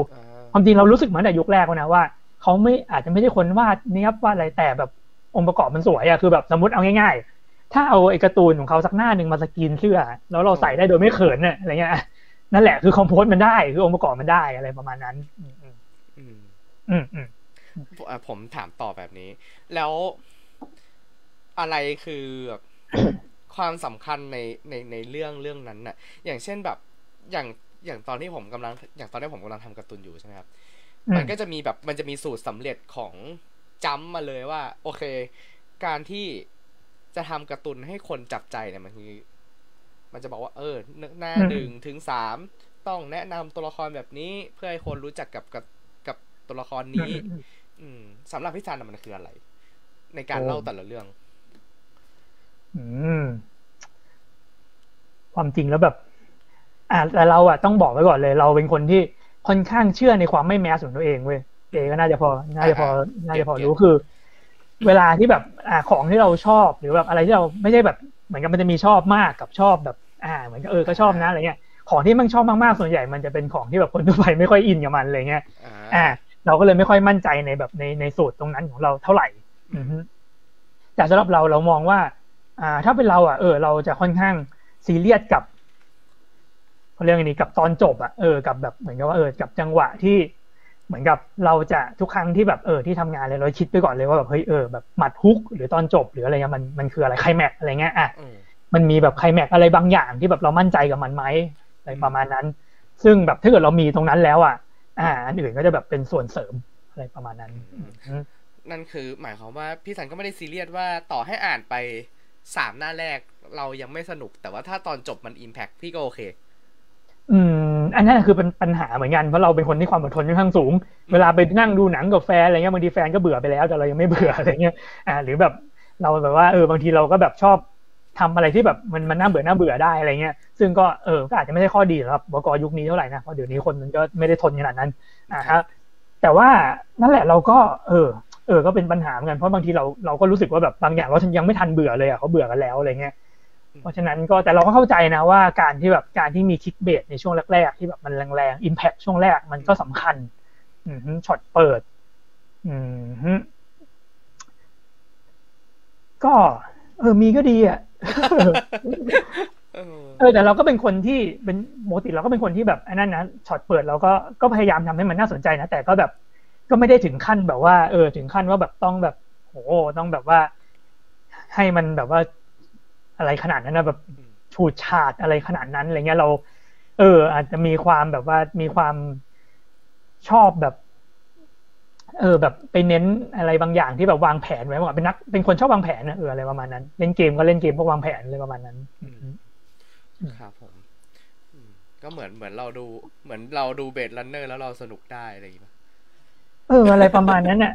ความจริงเรารู้สึกเหมือนแต่ยุคแรกนะว่าเขาไม่อาจจะไม่ได้คนวาดเนี้ยบวาดอะไรแต่แบบองค์ประกอบมันสวยอะคือแบบสมมติเอาง่าย ๆ ถ้าเอาไอ้การ์ตูนของเขาสักหน้าหนึ่งมาสกรีนเสื้อ แล้วเราใส่ได้โดยไม่เขินเนี่ยอะไรเงี้ยนั่นแหละคือ compose มันได้คือองค์ประกอบมันได้อะไรประมาณนั้น อืมอืมอืมอืม
ผมถามต่อแบบนี้ แล้วอะไรคือแบบ ความสำคัญในในในเรื่องเรื่องนั้นน่ะ อย่างเช่นแบบอย่างอย่างตอนที่ผมกำลัง อย่างตอนที่ผมกำลังทำการ์ตูนอยู่ใช่ไหมครับ มันก็จะมีแบบมันจะมีสูตรสำเร็จของจัมมาเลยว่า โอเค การที่จะทำการ์ตูนให้คนจับใจเนี่ยมันคือมันจะบอกว่า เออหน้าหนึ่งถึงสามต้องแนะนำตัวละครแบบนี้ เพื่อให้คนรู้จักกับกับกับตัวละครนี้ อืมสำหรับพี่ซันมันคืออะไร ในการเล่าแต่ละเรื่อง
อืม ความจริงแล้วแบบ อ่าแต่เราอะต้องบอกไว้ก่อนเลย เราเป็นคนที่ค่อนข้างเชื่อในความไม่แมสของตัวเองเว้ยเอก็น่าจะพอ น่าจะพอ น่าจะพอรู้คือ เวลาที่แบบ อ่าของที่เราชอบหรือแบบอะไรที่เราไม่ใช่แบบ เหมือนกับมันจะมีชอบมากกับชอบแบบ อ่า เหมือนกับเออก็ชอบนะอะไรเงี้ยของที่มันชอบมากๆส่วนใหญ่มันจะเป็นของที่แบบคนทั่วไปไม่ค่อยอินกับมันอะไรเงี้ยอ่า เราก็เลยไม่ค่อยมั่นใจในแบบในในสูตรตรงนั้นของเราเท่าไหร่อืแต่สำหรับเราเรามองว่า อ่า ถ้าเป็นเราอะเออเราจะค่อนข้างซีเรียสกับเรื่องนี้กับตอนจบอะเออกับแบบเหมือนกับว่าเออกับจังหวะที่เหมือนกับเราจะทุกครั้งที่แบบเออที่ทำงานเลยเราคิดไปก่อนเลยว่าแบบเฮ้ยเออแบบหมัดฮุกหรือตอนจบหรืออะไรเงี้ยมันมันคืออะไรไคลแม็กอะไรเงี้ยอะมันมีแบบไคลแม็กอะไรบางอย่างที่แบบเรามั่นใจกับมันไหมอะไรประมาณนั้น ซึ่งแบบถ้าเกิดเรามีตรงนั้นแล้วอะอ่าอันอื่นก็จะแบบเป็นส่วนเสริมอะไรประมาณนั้น
นั่นคือหมายความว่าพี่สันก็ไม่ได้ซีเรียสว่าต่อให้อ่านไป สามหน้าแรกเรายังไม่สนุก แต่ว่าถ้าตอนจบมันอิมแพคพี่ก็โอเค
อืม อันนั้นคือเป็นปัญหาเหมือนกันเพราะเราเป็นคนที่ความอดทนค่อนข้างสูง เวลาไปนั่งดูหนังกับแฟนอะไรเงี้ยบางทีแฟนก็เบื่อไปแล้วแต่เรายังไม่เบื่ออะไรเงี้ย อ่า หรือแบบเราแบบว่าเออบางทีเราก็แบบชอบทำอะไรที่แบบมันมันน่าเบื่อน่าเบื่อได้อะไรเงี้ย ซึ่งก็เออก็อาจจะไม่ใช่ข้อดีครับบกยุคนี้เท่าไหร่นะเพราะเดี๋ยวนี้คนมันก็ไม่ได้ทนขนาดนั้น อ่าฮะแต่ว่านั่นแหละเราก็ เออ เออก็เป็นปัญหาเหมือนกันเพราะบางทีเราเราก็รู้สึกว่าแบบบางอย่างเรายังไม่ทันเบื่อเลยอะเขาเบื่อกันแล้วอะไรเงี้ยเพราะฉะนั้นก็แต่เราก็เข้าใจนะว่าการที่แบบการที่มีคิกเบสในช่วงแรกๆที่แบบมันแรงๆอิมแพคช่วงแรกมันก็สำคัญ อืมช็อตเปิด อืมก็ เออมีก็ดีอะเออแต่เราก็เป็นคนที่เป็นโมติเราก็เป็นคนที่แบบอันนั้นนะช็อตเปิดเราก็ก็พยายามทำให้มันน่าสนใจนะแต่ก็แบบ ก็ไม่ได้ถึงขั้นแบบว่า เออ ถึงขั้นว่าแบบต้องแบบโหต้องแบบว่า ให้มันแบบว่าอะไรขนาดนั้นนะแบบฉูดฉาดอะไรขนาดนั้นอะไรเงี้ยเรา เออ อาจจะมีความแบบว่ามีความชอบแบบ เออ แบบไปเน้นอะไรบางอย่างที่แบบวางแผนไว้ว่าเป็นนักเป็นคนชอบวางแผนนะเอออะไรประมาณนั้นเล่นเกมก็เล่นเกมเพราะวางแผนอะไรประมาณนั้น
ครับผมก็เหมือนเหมือนเราดู เหมือนเราดูเบสลันเนอร์แล้วเราสนุกได้อะไรอย่างเงี้ย
เอออะไรประมาณนั้นเนี่ย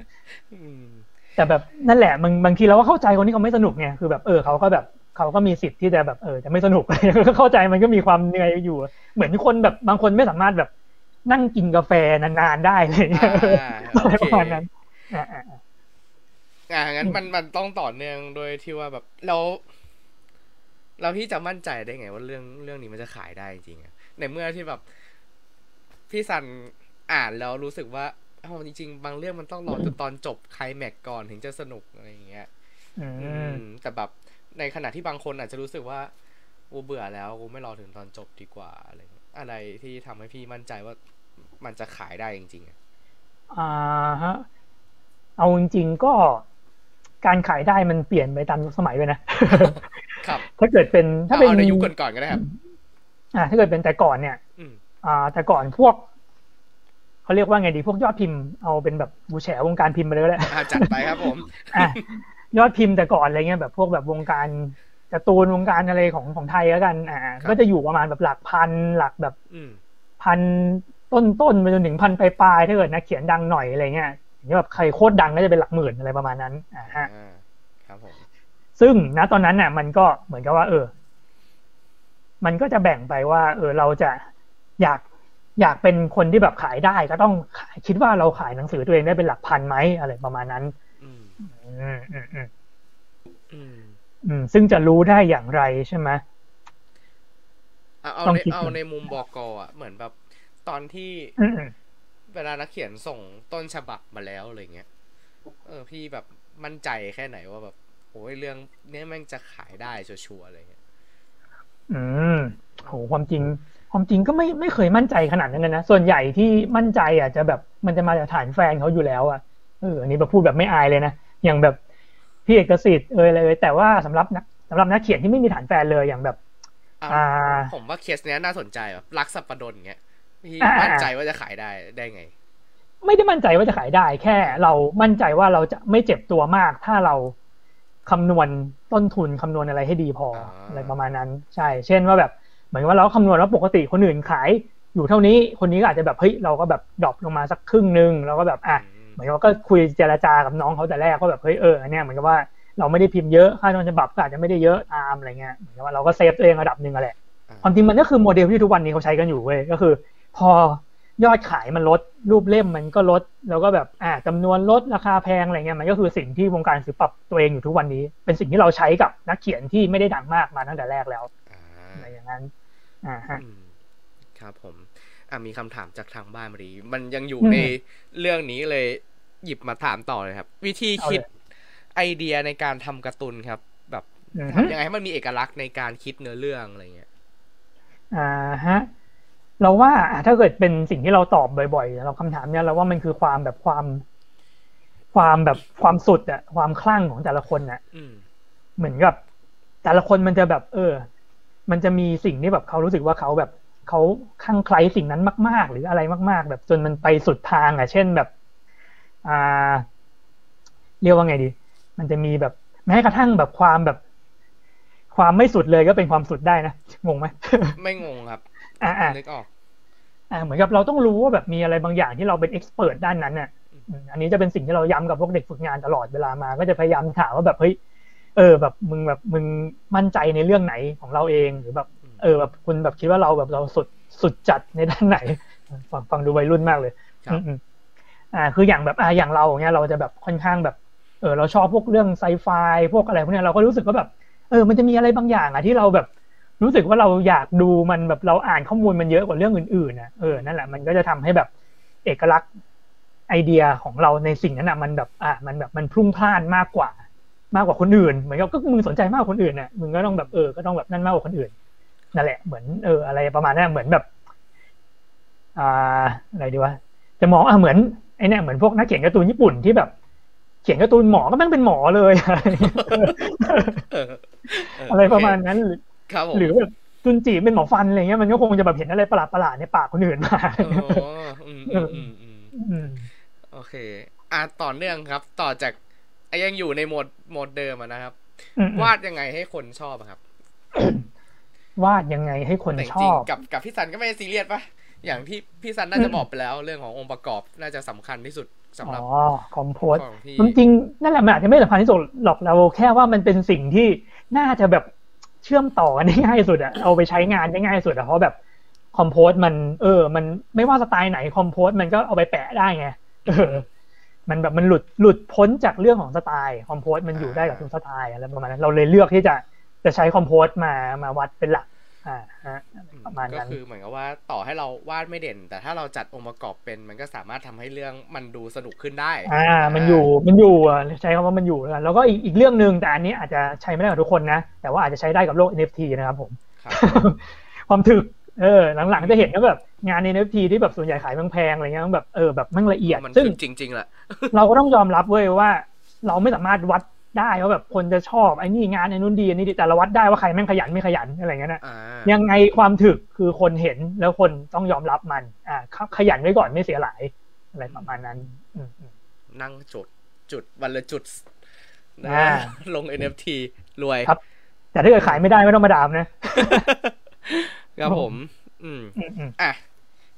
แต่แบบนั่นแหละบางบางทีเราก็เข้าใจคนที่เขาไม่สนุกไงคือแบบเออเขาก็แบบเขาก็มีสิทธิ์ที่จะแบบเออจะไม่สนุกก็เข้าใจมันก็มีความเหนื่อยอยู่ เหมือนคนแบบบางคนไม่สามารถแบบนั่งกินกาแฟนานๆได้เลยอะไรประมาณนั้นอ่า
อ่างั้นมันมันต้องต่อเนื่องโดยที่ว่าแบบเราเราพี่จะมั่นใจได้ไง ว่าเรื่องเรื่องนี้มันจะขายได้จริงๆในเมื่อที่แบบ พี่สันอ่านแล้วรู้สึกว่า เอาจริงๆ บางเรื่องมันต้องรอจนตอนจบใครแม็กก่อนถึงจะสนุกอะไรอย่างเงี้ยแต่แบบในขณะที่บางคนอาจจะรู้สึกว่ากูเบื่อแล้วกูไม่รอถึงตอนจบดีกว่าอะไรอะไรที่ทำให้พี่มั่นใจว่ามันจะขายได้จริงๆ
อ่าฮะเอาจริงๆก็การขายได้มันเปลี่ยนไปตามสมัยเลยนะ
ครับ
ถ้าเกิดเป็นถ้าเป็น
ในยุคก่อนๆก็ได้ครับ
อ่า ถ้าเกิดเป็นแต่ก่อนเนี่ยอ่าแต่ก่อนพวก เขาเรียกว่าไงดีพวกยอดพิมพ์เอาเป็นแบบบูแฉวงการพิมพ์ไปเลยก็ได้
จัดไปครับผม
อ่ยอดพิมพ์แต่ก่อนอะไรเงี้ยแบบพวกแบบวงการการ์ตูนวงการอะไรของของไทยแล้วกัน อ่า ก็จะอยู่ประมาณแบบหลักพันหลักแบบพันต้นต้นไปจนถึงพันปลายๆถ้าเกิดนักเขียนดังหน่อยอะไรเงี้ยอย่างแบบใครโคตรดังก็จะเป็นหลักหมื่นอะไรประมาณนั้นอ่าฮะ
ครับผม
ซึ่งณตอนนั้นเนี่ยมันก็เหมือนกับว่า เออ มันก็จะแบ่งไปว่า เออเราจะอยาก อยากเป็นคนที่แบบขายได้ก็ต้องคิดว่าเราขายหนังสือตัวเองได้เป็นหลักพันไหมอะไรประมาณนั้น อืมอืมอืมอืมซึ่งจะรู้ได้อย่างไรใช่ไหม
เอาในเอาในมุมบอกอะ เหมือนแบบตอนที่เวลานักเขียนส่งต้นฉบับมาแล้วอะไรเงี้ย เออ พี่แบบมั่นใจแค่ไหนว่าแบบโอ้ยเรื่องนี้แม่งจะขายได้ชัวร์อะไรเงี้ย
อืมโหความจริง ความจริงก็ไม่ไม่เคยมั่นใจขนาดนั้นนะ ส่วนใหญ่ที่มั่นใจอะจะแบบมันจะมาจากฐานแฟนเขาอยู่แล้วอะเอออันนี้แบบพูดแบบไม่อายเลยนะ อย่างแบบพี่เอกสิทธิ์เออเลยแต่ว่าสำหรับนักสำหรับนักเขียนที่ไม่มีฐานแฟนเลยอย่างแบบ
อ่า ผมว่าเคสเนี้ยน่าสนใจแบบรักสัปปดนเงี้ยพี่มั่นใจว่าจะขายได้ได้ไง
ไม่ได้มั่นใจว่าจะขายได้ แค่ เรามั่นใจว่าเราจะไม่เจ็บตัวมาก ถ้าเราคำนวณต้นทุนคำนวณอะไรให้ดีพออะไรประมาณนั้น ใช่ เช่นว่าแบบเหมือนว่าเราคำนวณว่าปกติคนอื่นขายอยู่เท่านี้คนนี้ก็อาจจะแบบเฮ้ยเราก็แบบ drop ลงมาสักครึ่งนึงเราก็แบบอะเหมือนว่าก็คุยเจรจากับน้องเขาแต่แรกก็แบบเฮ้ยเออเนี่ยเหมือนกับว่าเราไม่ได้พิมพ์เยอะค่าต้นฉบับก็อาจจะไม่ได้เยอะตามอะไรเงี้ยเหมือนกับว่าเราก็ save ตัวเองระดับหนึ่งอะแหละความจริงมันก็คือโมเดลที่ทุกวันนี้เขาใช้กันอยู่เว้ยก็คือ พอยอดขายมันลดรูปเล่มมันก็ลด แล้วก็แบบอ่าจำนวนลดราคาแพงอะไรเงี้ยมันก็คือสิ่งที่วงการสื่อปรับตัวเองอยู่ทุกวันนี้ เป็นสิ่งที่เราใช้กับนักเขียนที่ไม่ได้ดังมากมาตั้งแต่แรกแล้ว อะไรอย่างนั้น อ่าฮะ
ครับผม อ่ามีคำถามจากทางบ้านมาดี มันยังอยู่ในเรื่องนี้เลยหยิบมาถามต่อเลยครับ วิธีคิดไอเดียในการทำการ์ตูนครับ แบบทำยังไงให้มันมีเอกลักษณ์ในการคิดเนื้อเรื่องอะไรเงี้ย
อ่าฮะ เราว่าถ้าเกิดเป็นสิ่งที่เราตอบบ่อยๆเราคำถามเนี้ยเราว่ามันคือความแบบความ ความแบบความสุดอะความคลั่งของแต่ละคนอะเหมือนกับแต่ละคนมันจะแบบ เออ มันจะมีสิ่งที่แบบเขารู้สึกว่าเขาแบบเขาข้างใครสิ่งนั้นมาก ๆ หรืออะไรมาก ๆ แบบจนมันไปสุดทางอะ เช่นแบบ อ่า เรียกว่าไงดี มันจะมีแบบแม้กระทั่งแบบความแบบ ความไม่สุดเลยก็เป็นความสุดได้นะงงไหม
ไม่งงครับ
อ่าอ่า
นึกออก
อ่า เหมือนกับเราต้องรู้ว่าแบบมีอะไรบางอย่างที่เราเป็นเอ็กซ์เพรสด้านนั้นเนี่ยอันนี้จะเป็นสิ่งที่เราย้ำกับพวกเด็กฝึกงานตลอดเวลามา ก็จะพยายามถามว่าแบบเฮ้ย เออแบบมึงแบบมึงมั่นใจในเรื่องไหนของเราเองหรือแบบ เออแบบคุณแบบคิดว่าเราแบบเราสุดสุดจัดในด้านไหนฟังฟังดูวัยรุ่นมากเลย
ครับ
อืมๆอ่า คืออย่างแบบอ่าอย่างเราเนี้ยเราจะแบบค่อนข้างแบบ เออเราชอบพวกเรื่องไซไฟพวกอะไรพวกเนี้ยเราก็รู้สึกว่าแบบ เออ มันจะมีอะไรบางอย่างอะที่เราแบบรู้สึกว่าเราอยากดูมันแบบเราอ่านข้อมูลมันเยอะกว่าเรื่องอื่นๆนะเออนั่นแหละมันก็จะทำให้แบบเอกลักษณ์ไอเดียของเราในสิ่งนั้นนะมันแบบ อ่ามันแบบมันพรุ่งพล่านมากกว่า มากกว่าคนอื่น เหมือนกับก็มึงสนใจมากกว่าคนอื่นน่ะมึงก็ต้องแบบเออก็ต้องแบบนั่นมากกว่าคนอื่นนั่นแหละเหมือนเอออะไรประมาณนั้นเหมือนแบบ อ่า อะไรดีวะจะมองอะเหมือนไอเนี่ยเหมือนพวกนักเขียนการ์ตูนญี่ปุ่นที่แบบ เขียนการ์ตูนหมอก็แม่งเป็นหมอเลย
เออเอะ
ไรประมาณนั้น
ครับผม
หรือแบบจุนจีเป็นหมอฟันอะไรเงี้ยมันก็คงจะแบบเห็นอะไรประหลาดประหลาดๆในปากคนอื่นมา
อ๋ออืมอืมอืมอืม
อืม
โอเค อะต่อเนื่องครับ ต่อจากอะ ยังอยู่ในโหมดโหมดเดิมอะนะครับ
อืม
วาดยังไงให้คนชอบอะครับ
วาดยังไงให้คน
แต่จ
ช
ริ
องบ
ๆกับกับพี่ซันก็ไม่ได้ซีเรียสปะอย่างที่พี่ซันน่าจะบอกไปแล้วเรื่องขององค์ประกอบน่าจะสำคัญที่สุดสำหรับ
อ๋อคอมโพส
ของพี่
จริงๆนั่นแหละมันอาจจะไม่สำคัญที่สุดหรอกเราแค่ว่ามันเป็นสิ่งที่น่าจะแบบเชื่อมต่อกันได้ง่ายสุดอะเอาไปใช้งานได้ง่ายสุดอะเพราะแบบcompose มัน เออ มันไม่ว่าสไตล์ไหน compose มันก็เอาไปแปะได้ไงเออ มันแบบมันหลุดหลุดพ้นจากเรื่องของสไตล์ compose มันอยู่ได้กับทุกสไตล์อะไรประมาณนั้นเราเลยเลือกที่จะจะใช้ compose มามาวัดเป็นหลักอ่าฮะประมาณ
ก็
นั้น
คือเหมือนกับว่าต่อให้เราวาดไม่เด่น แต่ถ้าเราจัดองค์ประกอบเป็นมันก็สามารถทำให้เรื่องมันดูสนุกขึ้นได้
อ่ามันอยู่มันอยู่อะใช้คำว่ามันอยู่แล้วกันแล้วก็อีกอีกเรื่องหนึ่งแต่อันนี้อาจจะใช้ไม่ได้กับทุกคนนะ แต่ว่าอาจจะใช้ได้กับโลก NFT นะครับผม
ครับ
ความถึก เออหลังๆจะเห็นว่าแบบงาน NFT ที่แบบส่วนใหญ่ขายแพงๆอะไรเงี้ยมันแบบเออแบบมันละเอียด
มัน
ซึ่ง
คือจริงๆแหละ
เราก็ต้องยอมรับเว้ยว่า เราไม่สามารถวัดได้ว่าแบบคนจะชอบไอ้นี่งานไอ้นู่นดีอันนี้ดีแต่เราวัดได้ว่าใครแม่งขยันไม่ขยันอะไรเงี้ยนะ
อ่า
ยังไงความถึกคือคนเห็นแล้วคนต้องยอมรับมัน อ่าขยันไว้ก่อนไม่เสียหลายอะไรประมาณนั้นอืมอืม
นั่งจุดจุดวันละจุดนะ
อ่า
ลง NFT รวย
ครับ แต่ถ้าเกิดขายไม่ได้ไม่ต้องมาดามนะ
ครับผมอืม
อืมอืม
อะ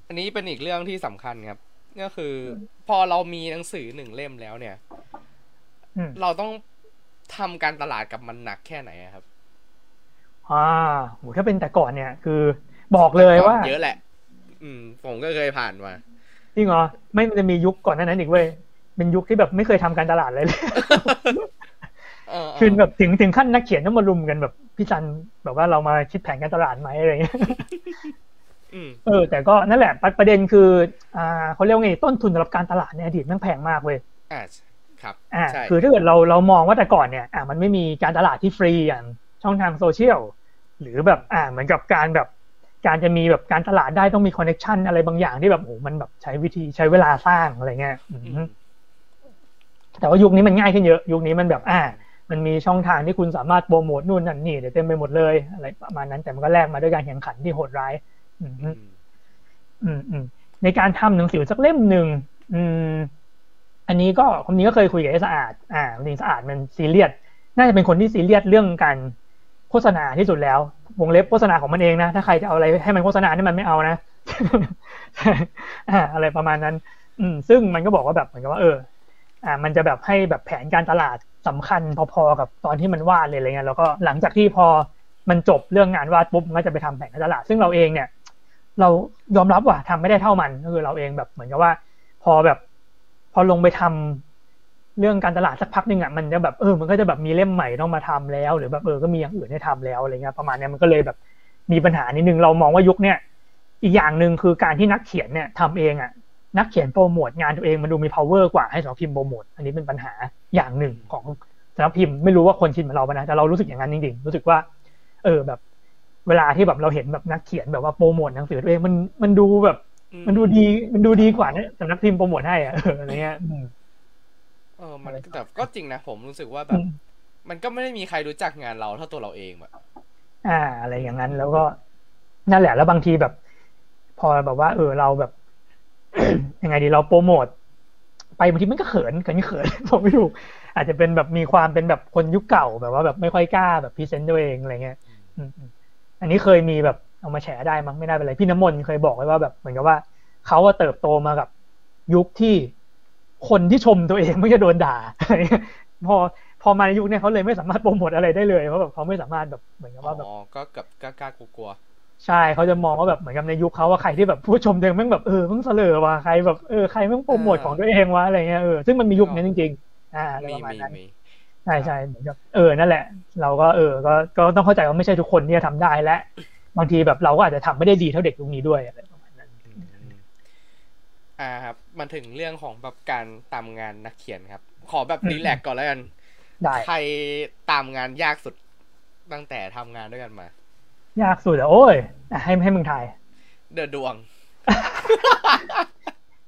อันนี้เป็นอีกเรื่องที่สำคัญครับ ก็คือ พอเรามีหนังสือหนึ่งเล่มแล้วเนี่ย
อืม
เราต้องทำการตลาดกับมันหนักแค่ไหนอะครับ
อ่าโหถ้าเป็นแต่ก่อนเนี่ย คือ บอกเลยว่า
เยอะแหละ อืม ผมก็เคยผ่านมา
จริงเหรอไม่มันจะมียุคก่อนหนานั้นอีกเว้ยเป็นยุคที่แบบไม่เคยทำการตลาดเลยเลย
เออ
คือแบบถึงถึงขั้นนักเขียนต้องมารุมกันแบบ พี่จันแบบว่าเรามาคิดแผนการตลาดไหมอะไรเงี้ย
อืม
เออ แต่ก็นั่นแหละประประเด็นคือ อ่าเขาเรียกว่าไงต้นทุนสำหรับการตลาดในอดีตแม่งแพงมากเว้ย
อ่าครับ
อ่า
ใช่
คือถ้าเกิดเราเรามองว่าแต่ก่อนเนี่ย อ่ามันไม่มีการตลาดที่ฟรีอย่างช่องทางโซเชียลหรือแบบอ่าเหมือนกับการแบบการจะมีแบบการตลาดได้ต้องมีคอนเน c ชันอะไรบางอย่างที่แบบโอ้โหมันแบบใช้วิธีใช้เวลาสร้างอะไรเงี้ยอืม
อืม
แต่ว่ายุคนี้มันง่ายขึ้นเยอะ ยุคนี้มันแบบ อ่า มันมีช่องทางที่คุณสามารถโปรโมทนู่นนั่นนี่เดี๋ยวเต็มไปหมดเลยอะไรประมาณนั้นแต่มันก็แลกมาด้วยการแข่งขันที่โหดร้าย อืม
อืม
อืมในการทำหนังสือสักเล่มหนึ่งอืม อันนี้ก็คนนี้ก็เคยคุยกับไอ้สะอาด อ่าจริงสะอาดมันซีเรียสน่าจะเป็นคนที่ซีเรียสเรื่องการโฆษณาที่สุดแล้ววงเล็บโฆษณาของมันเองนะถ้าใครจะเอาอะไรให้มันโฆษณานี่มันไม่เอานะอ่าอะไรประมาณนั้น อืม ซึ่งมันก็บอกว่าแบบเหมือนกับว่าเออ อ่า มันจะแบบให้แบบแผนการตลาดสำคัญพอๆกับตอนที่มันวาดเลยอะไรเงี้ยแล้วก็หลังจากที่พอมันจบเรื่องงานวาดปุ๊บก็จะไปทำแผนการตลาดซึ่งเราเองเนี่ย เรายอมรับว่าทำไม่ได้เท่ามันก็คือเราเองแบบเหมือนกับว่า พอแบบ พอลงไปทำเรื่องการตลาดสักพักหนึ่งอะมันจะแบบเออมันก็จะแบบมีเล่มใหม่ต้องมาทำแล้ว หรือแบบเออก็มีอย่างอื่นให้ทำแล้วอะไรเงี้ยประมาณเนี้ยมันก็เลยแบบมีปัญหานิดนึงเรามองว่ายุคเนี้ยอีกอย่างหนึ่งคือการที่นักเขียนเนี่ยทำเองอะ นักเขียนโปรโมทงานตัวเองมันดูมี power กว่าให้สำนักพิมพ์โปรโมทอันนี้เป็นปัญหาอย่างหนึ่งของสำนักพิมพ์ไม่รู้ว่าคนคิดเหมือนเราปะนะแต่เรารู้สึกอย่างนั้นจริงๆรู้สึกว่า เออแบบ เวลาที่แบบเราเห็นแบบนักเขียนแบบว่าโปรโมทหนังสือตัวเองมันมันดูแบบ มันดูดีมันดูดีกว่าเนี่ยสำนักพิมพ์โปรโมทให้อะเอออะไรเงี้ยอืม
เออมันแต่ก็จริงนะผมรู้สึกว่าแบ
อื
บ
ม
มันก็ไม่ได้มีใครรู้จักงานเราเท่าตัวเราเองแบบ
อ่า อะไรอย่างนั้นแล้วก็นั่นแหละแล้วบางทีแบบ พอแบบว่า เออเราแบบ ยังไงดีเราโปรโมทไปบางทีมันก็เขินเขินเขินผมไม่ถูกอาจจะเป็นแบบมีความเป็นแบบคนยุคเก่าแบบว่าแบบไม่ค่อยกล้าแบบพรีเซนต์ตัวเองอะไรเงี้ยอืมอันนี้เคยมีแบบเอามาแฉได้มั้งไม่ได้เป็นไรพี่น้ำมนต์เคยบอกไว้ว่าแบบเหมือนกับว่าเขาว่าเติบโตมากับยุคที่คนที่ชมตัวเองไม่จะโดนด่าอะไรเงี้ยพอพอมาในยุคนี้เขาเลยไม่สามารถโปรโมทอะไรได้เลยเพราะแบบเขาไม่สามารถแบบเหมือนกับว่าแบบ
อ๋อก็กับกล้ากล้ากลัว
ใช่เขาจะมองว่าแบบเหมือนกับในยุคเขาว่าใครที่แบบผู้ชมตัวเองแม่งแบบเออมึงเสลอว่ะใครแบบเออใครแม่งโปรโมทของตัวเองวะอะไรเงี้ยเออซึ่งมันมียุคนั้นจริงๆอ่าอะไร
มี
ประมาณ
มี
นั้น
มี
ใช่ใช่เหมือนกับเออนั่นแหละ เราก็เออก็ก็ต้องเข้าใจว่าไม่ใช่ทุกคนที่จะทำได้และ บางทีแบบเราก็อาจจะทำไม่ได้ดีเท่าเด็กยุคนี้ด้วยอะไรประมาณนั้น
อืมอ่าครับมันถึงเรื่องของแบบการตามงานนักเขียนครับ ขอแบบรีแลกซ์ก่อนแล้วกัน
ได้
ใครตามงานยากสุดตั้งแต่ทำงานด้วยกันมา
ยากสุดอะโอ้ยอะให้ให้มึงทาย
เดอะดวง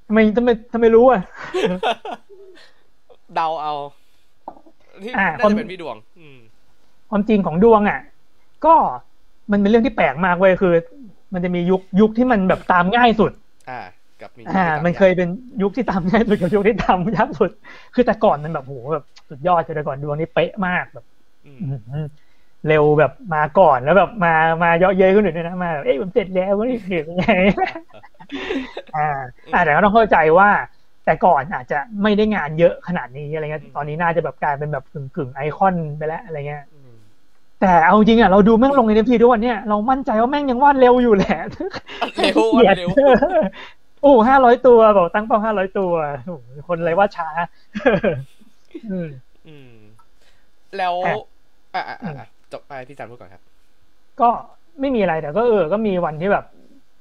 ทำไมทำไมทำไมรู้อะ
เดาเอา ที่
อ่า
น่า
คน
จะเป็นพี่ดวงอืม
ความจริงของดวงอะ ก็มันเป็นเรื่องที่แปลกมากเว้ยคือ มันจะมียุคยุคที่มันแบบตามง่ายสุด
อ่า กับมี
อ่า มันเคยเป็นยุคที่ตามง่ายสุดกับยุคที่ตามยากสุด คือแต่ก่อนมันแบบโหแบบสุดยอดเลยแต่ก่อนดวงนี่เป๊ะมากแบบ
อืม
อื้อหือ เร็วแบบมาก่อนแล้วแบบมามาเยอะเย้ยคนอื่นด้วยนะมาแบบเอ้ยผมเสร็จแล้วนี่คือยังไงอ่าอ่าแต่ก็ต้องเข้าใจว่า แต่ก่อนอาจจะไม่ได้งานเยอะขนาดนี้อะไรเงี้ยตอนนี้น่าจะแบบกลายเป็นแบบกึ่งกึ่งๆไอคอนไปแล้วอะไรเงี้ย
อืม
แต่เอาจริงอะเราดูแม่งลงในเอ็มพีทุกวันเนี่ยเรามั่นใจว่าแม่งยังวาดเร็วอยู่แหละ
เร็ว
เกลียด
เร็ว
โอ้ห้าร้อยตัวบอกตั้งเป้าห้าร้อยตัวโอ้โหคนอะไรว่าช้า อืม
อืมแล้ว
อะ
อ่าอ่าอ่า จบไปพี่จันพูดก่อนครับ
ก็ไม่มีอะไรแต่ก็เออ ก็มีวันที่แบบ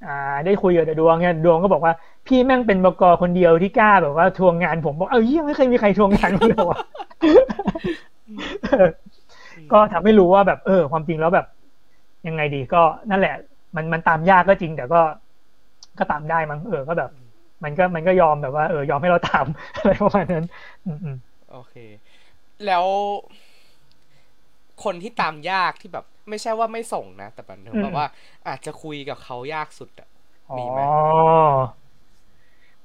อ่า ได้คุยกับดวงเนี่ยดวงก็บอกว่าพี่แม่งเป็นบกคนเดียวที่กล้าแบบว่าทวงงานผมบอกเออเยี่ยไม่เคยมีใครทวงงานกูเลยวะก็ทำให้รู้ว่าแบบเออ ความจริงแล้วแบบ ยังไงดีก็นั่นแหละ มันมันตามยากก็จริง แต่ก็ก็ตามได้มั้งเออก็แบบ มันก็มันก็ยอมแบบว่าเออยอมให้เราทำอะไรประมาณนั้น อืมอืม
โอเค แล้ว คนที่ตามยากที่แบบไม่ใช่ว่าไม่ส่งนะ แต่แบบถึงแบบว่า อาจจะคุยกับเขายากสุดอะ
อ๋อ
มีไหม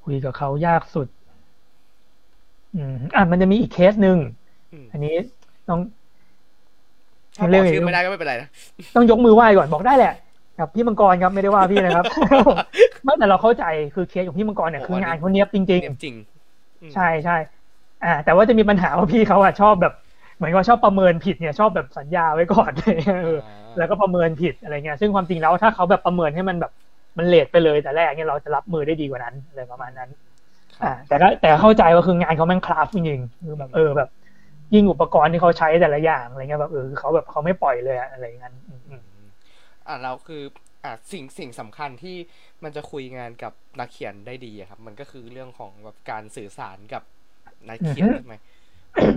คุยกับเขายากสุด อืมอะมันจะมีอีกเคสหนึ่ง
อืม
อันนี้ต้อง
ถ้าบ
เรื่
อ
อกง
ชื่อไม่ได้ก็ไม่เป็นไรนะ
ต้องยกมือไหว้ก่อนบอกได้แหละกับพี่มังกรครับไม่ได้ว่าพี่นะครับไม่แต่เราเข้าใจคือเคสของพี่มังกรเนี่ยคืองานเขาเนี้ยบจริง
เนียบจริงอืม
ๆใช่ใช่อ่า แต่ว่าจะมีปัญหาว่าพี่เขาอะชอบแบบ เหมือนว่าชอบประเมินผิดเนี่ยชอบแบบสัญญาไว้ก่อนเลยเออแล้วก็ประเมินผิดอะไรเงี้ยซึ่งความจริงแล้วถ้าเขาแบบประเมินให้มันแบบมันเลทไปเลยแต่แรกเนี่ยเราจะรับมือได้ดีกว่านั้นอะไรประมาณนั้น อ่า แต่ก็แต่เข้าใจว่าคืองานเขาแม่งคราฟจริงๆคือแบบเออแบบยิ่งอุปกรณ์ที่เขาใช้แต่ละอย่างอะไรเงี้ยแบบเออเขาแบบเขาไม่ปล่อยเลยอะอะไรอย่างนั้นอืมอืม
อ่าเราคืออ่าสิ่งสิ่งสำคัญที่มันจะคุยงานกับนักเขียนได้ดีอะครับ มันก็คือเรื่องของแบบการสื่อสารกับนักเขียน
อือฮึ
ใช่ไหม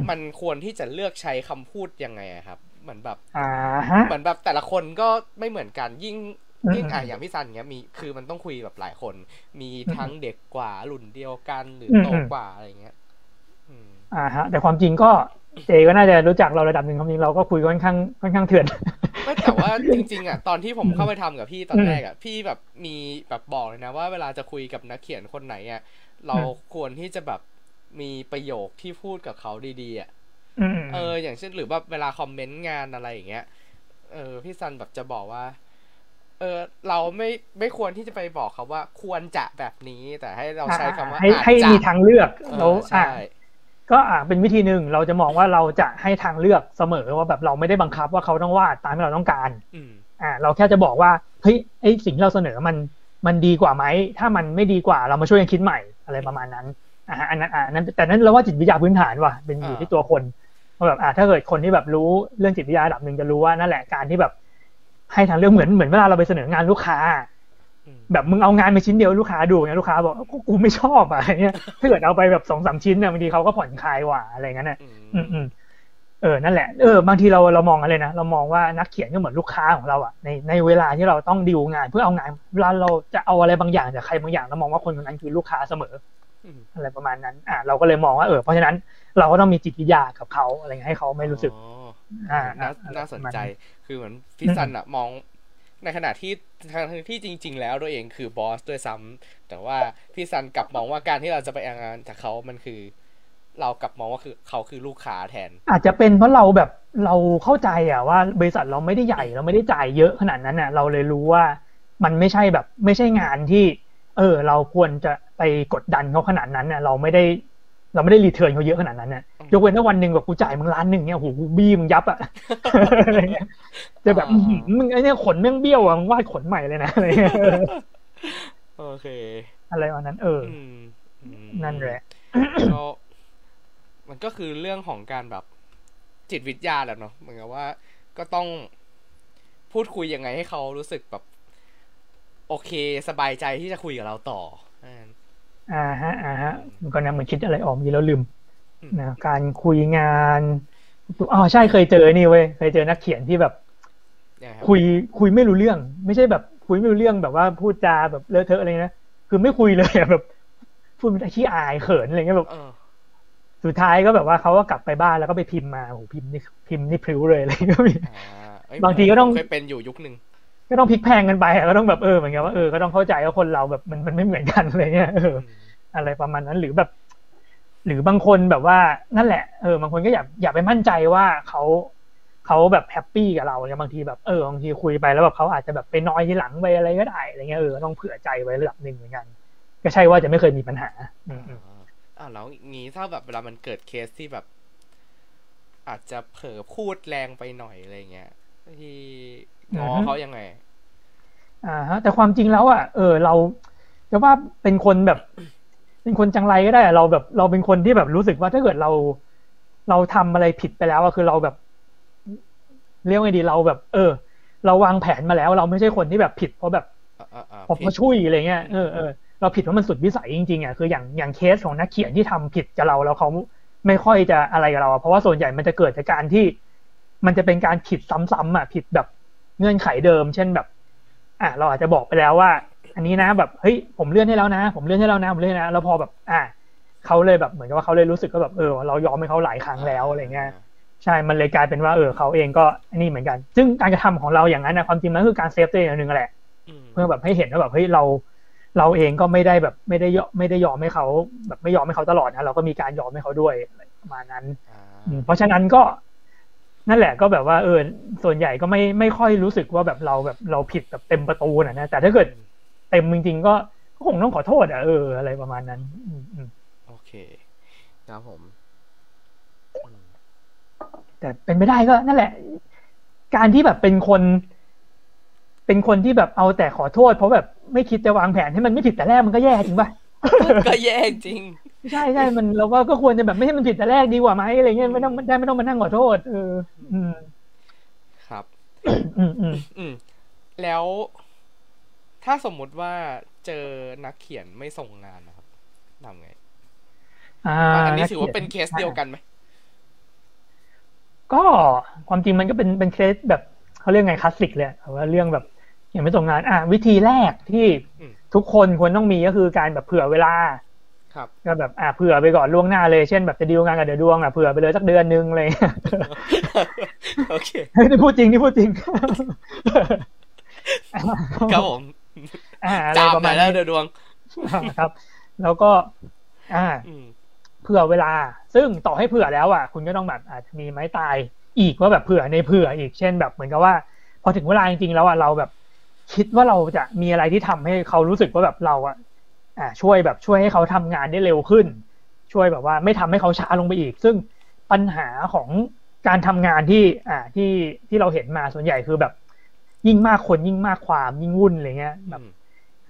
มันควรที่จะเลือกใช้คำพูดยังไงอะครับ เหมือนแบบ
อ่าฮะ
เหมือนแบบแต่ละคนก็ไม่เหมือนกันยิ่ง
อืม
ยิ่งอะอย่างพี่ซันเงี้ยมีคือมันต้องคุยแบบหลายคน มีทั้งเด็กกว่ารุ่นเดียวกันหรืออ
ม
โต
อืม
กว่าอะไรเงี้ยอืม
อ่าฮะ แต่ความจริงก็เจก็น่าจะรู้จักเราระดับหนึ่งความจริงเราก็คุยค่อนข้างค่อนข้างเถื่อน
ไม่แต่ว่าจริง ๆอะตอนที่ผมเข้าไปทำกับพี่ตอน
อืม
แรกอะพี่แบบมีแบบบอกเลยนะว่าเวลาจะคุยกับนักเขียนคนไหนอะเรา
อืม
ควรที่จะแบบ มีประโยคที่พูดกับเขาดีๆอะ
อืม
เออ อย่างเช่นหรือว่าเวลาคอมเมนต์งานอะไรอย่างเงี้ย เออ พี่ซันแบบจะบอกว่า เออ เราไม่ไม่ควรที่จะไปบอกเขาว่า ควรจะแบบนี้แต่ให้เราใช้คำว่า
ให้
อาจ
ให้
จะ
มีทางเลือก
เอ
แล้ว
อ
อะ
ใช่
ก็อ่าเป็นวิธีหนึ่งเราจะมองว่าเราจะให้ทางเลือกเสมอว่าแบบเราไม่ได้บังคับว่าเขาต้องวาดตามที่เราต้องการ
อืม
อ่า เราแค่จะบอกว่าเฮ้ยไอสิ่งที่เราเสนอมันมันดีกว่าไหมถ้ามันไม่ดีกว่าเรามาช่วยกันคิดใหม่อะไรประมาณนั้น อ่าอันนั้นอ่าอันนั้นแต่นั้นเราว่าจิตวิทยาพื้นฐานว่ะเป็นอยู่ที่ตัวคนว่าแบบอ่าถ้าเกิดคนที่แบบรู้เรื่องจิตวิทยาระดับหนึ่งจะรู้ว่านั่นแหละการที่แบบให้ทางเลือกเหมือนเหมือนเวลาเราไปเสนองานลูกค้า
อืม
แบบมึงเอางานไปชิ้นเดียวลูกค้าดูเนี่ยลูกค้าบอกกูกูไม่ชอบอะอะไรเงี้ยถ้าเกิดเอาไปแบบสองสามชิ้นเนี่ยบางทีเขาก็ผ่อนคลายกว่าอะไรเงี้ยน่ะ
อืม
อืมอืมเออนั่นแหละเออบางทีเราเรามองอะไรนะเรามองว่านักเขียนก็เหมือนลูกค้าของเราอะในในเวลาที่เราต้องดีลงาน เพื่อเอางานเวลาเราจะเอาอะไรบางอย่างจากใครบางอย่างเรามองว่าคนคนนั้นคือลูกค้าเสมอ
อืม
อะไรประมาณนั้น อ่าเราก็เลยมองว่าเออเพราะฉะนั้นเราก็ต้องมีจิตวิทยากับเขาอะไรเงี้ยให้เขาไม่รู้สึก
อ๋อ
อ่า
น่า
อ่า
น่าสนใจ คือเหมือนพี่ซันอะมองในขณะที่ทั้งที่จริง ๆ แล้วตัวเองคือบอสด้วยซ้ำแต่ว่าพี่ซันกลับมองว่าการที่เราจะไปเอางานจากเขามันคือ เรากลับมองว่าคือเขาคือลูกค้าแทน
อาจจะเป็นเพราะเราแบบเราเข้าใจอะว่าบริษัทเราไม่ได้ใหญ่เราไม่ได้จ่ายเยอะขนาดนั้นอะเราเลยรู้ว่ามันไม่ใช่แบบไม่ใช่งานที่ เออ เราควรจะ ไปกดดันเขาขนาดนั้นอะเราไม่ได้ เราไม่ได้รีเทิร์นเขาเยอะขนาดนั้นน่ะ
อืม
ยกเว้นถ้าวันหนึ่งแบบกูจ่ายมึงล้านหนึ่งเนี่ยโหกูบี้มึงยับอะอะไรเงี้ยจะแบบ
อ่า
อื้อหือมึงไอ้เนี่ยขนแม่งเบี้ยวอะมึงวาดขนใหม่เลยนะอะไรเงี้ยเออ
โอเค
อะไรวันนั้น เออ
อืมอืม
นั่นแหละ
ก็มันก็คือเรื่องของการแบบจิตวิทยาแหละเนาะเหมือนกับว่าก็ต้องพูดคุยยังไงให้เขารู้สึกแบบ โอเค สบายใจที่จะคุยกับเราต่อ อ่า
อ่าฮะอ่าฮะมันก็นะเหมือนคิดอะไรออกมีแล้วลืม
อืม
นะการคุยงานอ๋อใช่เคยเจอนี่เว้ยเคยเจอนักเขียนที่แบบ
ยังไงครับ
คุยคุยไม่รู้เรื่อง ไม่ใช่แบบคุยไม่รู้เรื่องแบบว่าพูดจาแบบเลอะเทอะอะไรนะคือไม่คุยเลยอะแบบพูดไม่ได้ขี้อายเขินอะไรเงี้ยแบบ
เออ
สุดท้ายก็แบบว่าเขาก็กลับไปบ้านแล้วก็ไปพิมพ์มาโอ้โหพิมพ์นี่พิมพ์นี่พริ้วเลยอะไรก็มี
อ่าเอ้ย
บางทีก็ต้อง
ผมเคยเป็นอยู่ยุคหนึ่ง
ก็ต้องพลิกแพลงกันไปอะก็ต้องแบบเออเหมือนกันว่าเออก็ต้องเข้าใจว่าคนเราแบบมันมันไม่เหมือนกันอะไรเงี้ยเอออะไรประมาณนั้นหรือแบบ หรือบางคนแบบว่านั่นแหละเออบางคนก็อยากอยากไปมั่นใจว่าเขาเขาแบบ happy กับเราเนี่ยบางทีแบบเออบางทีคุยไปแล้วแบบเขาอาจจะแบบไปนอยด์ทีหลังไปอะไรก็ได้อะไรเงี้ยเออต้องเผื่อใจไว้ระดับหนึ่งเหมือนกัน ก็ใช่ว่าจะไม่เคยมีปัญหาอืมอืม
อ่าอ่าแล้วงี้ถ้าแบบเวลามันเกิดเคสที่แบบ อาจจะเผลอพูดแรงไปหน่อยอะไรเงี้ย ที่งอเขายังไง
อ่าฮะ แต่ความจริงแล้วอะเออเราจะว่าเป็นคนแบบ เป็นคนจังไรก็ได้อะเราแบบ เราเป็นคนที่แบบรู้สึกว่าถ้าเกิดเรา เราทำอะไรผิดไปแล้วอะคือเราแบบเรียกว่าไงดีเราแบบ เออ เราวางแผนมาแล้ว เราไม่ใช่คนที่แบบผิด เพราะแบบ
อ่าอ่าอ่า
เพราะเพราะช่วยอะไรเงี้ยเออเออเราผิดเพราะมันสุดวิสัยจริงๆอะคืออย่างอย่างเคสของนักเขียนที่ทำผิดกับเราแล้วเขาไม่ค่อยจะอะไรกับเราอะเพราะว่าส่วนใหญ่มันจะเกิดจากการที่ มันจะเป็นการผิดซ้ำๆอะผิดแบบเงื่อนไขเดิม เช่นแบบ อะเราอาจจะบอกไปแล้วว่า อันนี้นะแบบเฮ้ยผมเลื่อนให้แล้วนะ ผมเลื่อนให้แล้วนะผมเลื่อนให้นะแล้วพอแบบ อะเขาเลยแบบเหมือนกับว่าเขาเลยรู้สึกก็แบบเออเรายอมให้เขาหลายครั้งแล้วอะไรเงี้ยใช่ มันเลยกลายเป็นว่าเออเขาเองก็อันนี้เหมือนกัน ซึ่งการกระทำของเราอย่างนั้นนะความจริงมันคือการเซฟตัวเองอย่างหนึ่งแหละ
ม
เพื่อแบบให้เห็นว่าแบบเฮ้ยเรา เราเองก็ไม่ได้แบบไม่ได้ยอมไม่ได้ยอมให้เขาแบบไม่ยอมให้เขาตลอดนะเราก็มีการยอมให้เขาด้วยอะไรประมาณนั้น
อ่า
อืมเพราะฉะนั้นก็ นั่นแหละก็แบบว่าเออส่วนใหญ่ก็ไม่ไม่ค่อยรู้สึกว่าแบบเราแบบเราผิดแบบเต็มประตูนะนะแต่ถ้าเกิดเต็มจริงๆก็ก็คงต้องขอโทษอะเอออะไรประมาณนั้นอืมอืม
โอเคครับผมอืม
แต่เป็นไม่ได้ก็นั่นแหละ การที่แบบเป็นคน เป็นคนที่แบบเอาแต่ขอโทษ เพราะแบบไม่คิดจะวางแผนให้มันไม่ผิดแต่แรกมันก็แย่จริงป่ะ
ก็แย่จริง
ใช่ใช่มันเราก็ก็ควรจะแบบไม่ให้มันผิดแต่แรกดีกว่าไหมอะไรเงี้ยไม่ต้องได้ไม่ต้องมานั่งขอโทษเอออืม
ครับ
อืมอืม
อืมแล้วถ้าสมมุติว่าเจอนักเขียนไม่ส่งงานนะครับทำไง
อ่า
อันนี้ถือว่าเป็นเคสเดียวกันไหม
ก็ความจริงมันก็เป็นเป็นเคสแบบเขาเรียกไงคลาสสิกเลยอะว่าเรื่องแบบอย่างไม่ส่งงาน อะวิธีแรกที่
อืม
ทุกคนควรต้องมีก็คือการแบบเผื่อเวลา
ครับ
ก็แบบอะเผื่อไปก่อนล่วงหน้าเลยเช่นแบบจะดีลงานกับเดือดวงอะเผื่อไปเลยสักเดือนนึงอะไรเลย
โอเค
เฮ้ยนี่พูดจริงนี่พูดจริง
ครับผม
อ่าอะไร
จาม
ประ
ไหน
มาณ
แล้ว
นี้
เดือดวง
ครับ แล้วก็ อ่า
อืม
เผื่อเวลา ซึ่งต่อให้เผื่อแล้วอะ คุณก็ต้องแบบอาจจะมีไม้ตายอีกว่าแบบเผื่อในเผื่ออีกเช่นแบบเหมือนกับว่า พอถึงเวลาจริงๆแล้วอะเราแบบคิดว่าเราจะมีอะไรที่ทำให้เขารู้สึกว่าแบบเราอะ อ่าช่วยแบบช่วยให้เขาทำงานได้เร็วขึ้น ช่วยแบบว่าไม่ทำให้เขาช้าลงไปอีก ซึ่งปัญหาของการทำงานที่อ่าที่ที่เราเห็นมาส่วนใหญ่คือแบบ ยิ่งมากคนยิ่งมากความยิ่งวุ่นอะไรเงี้ยแบบ
อืม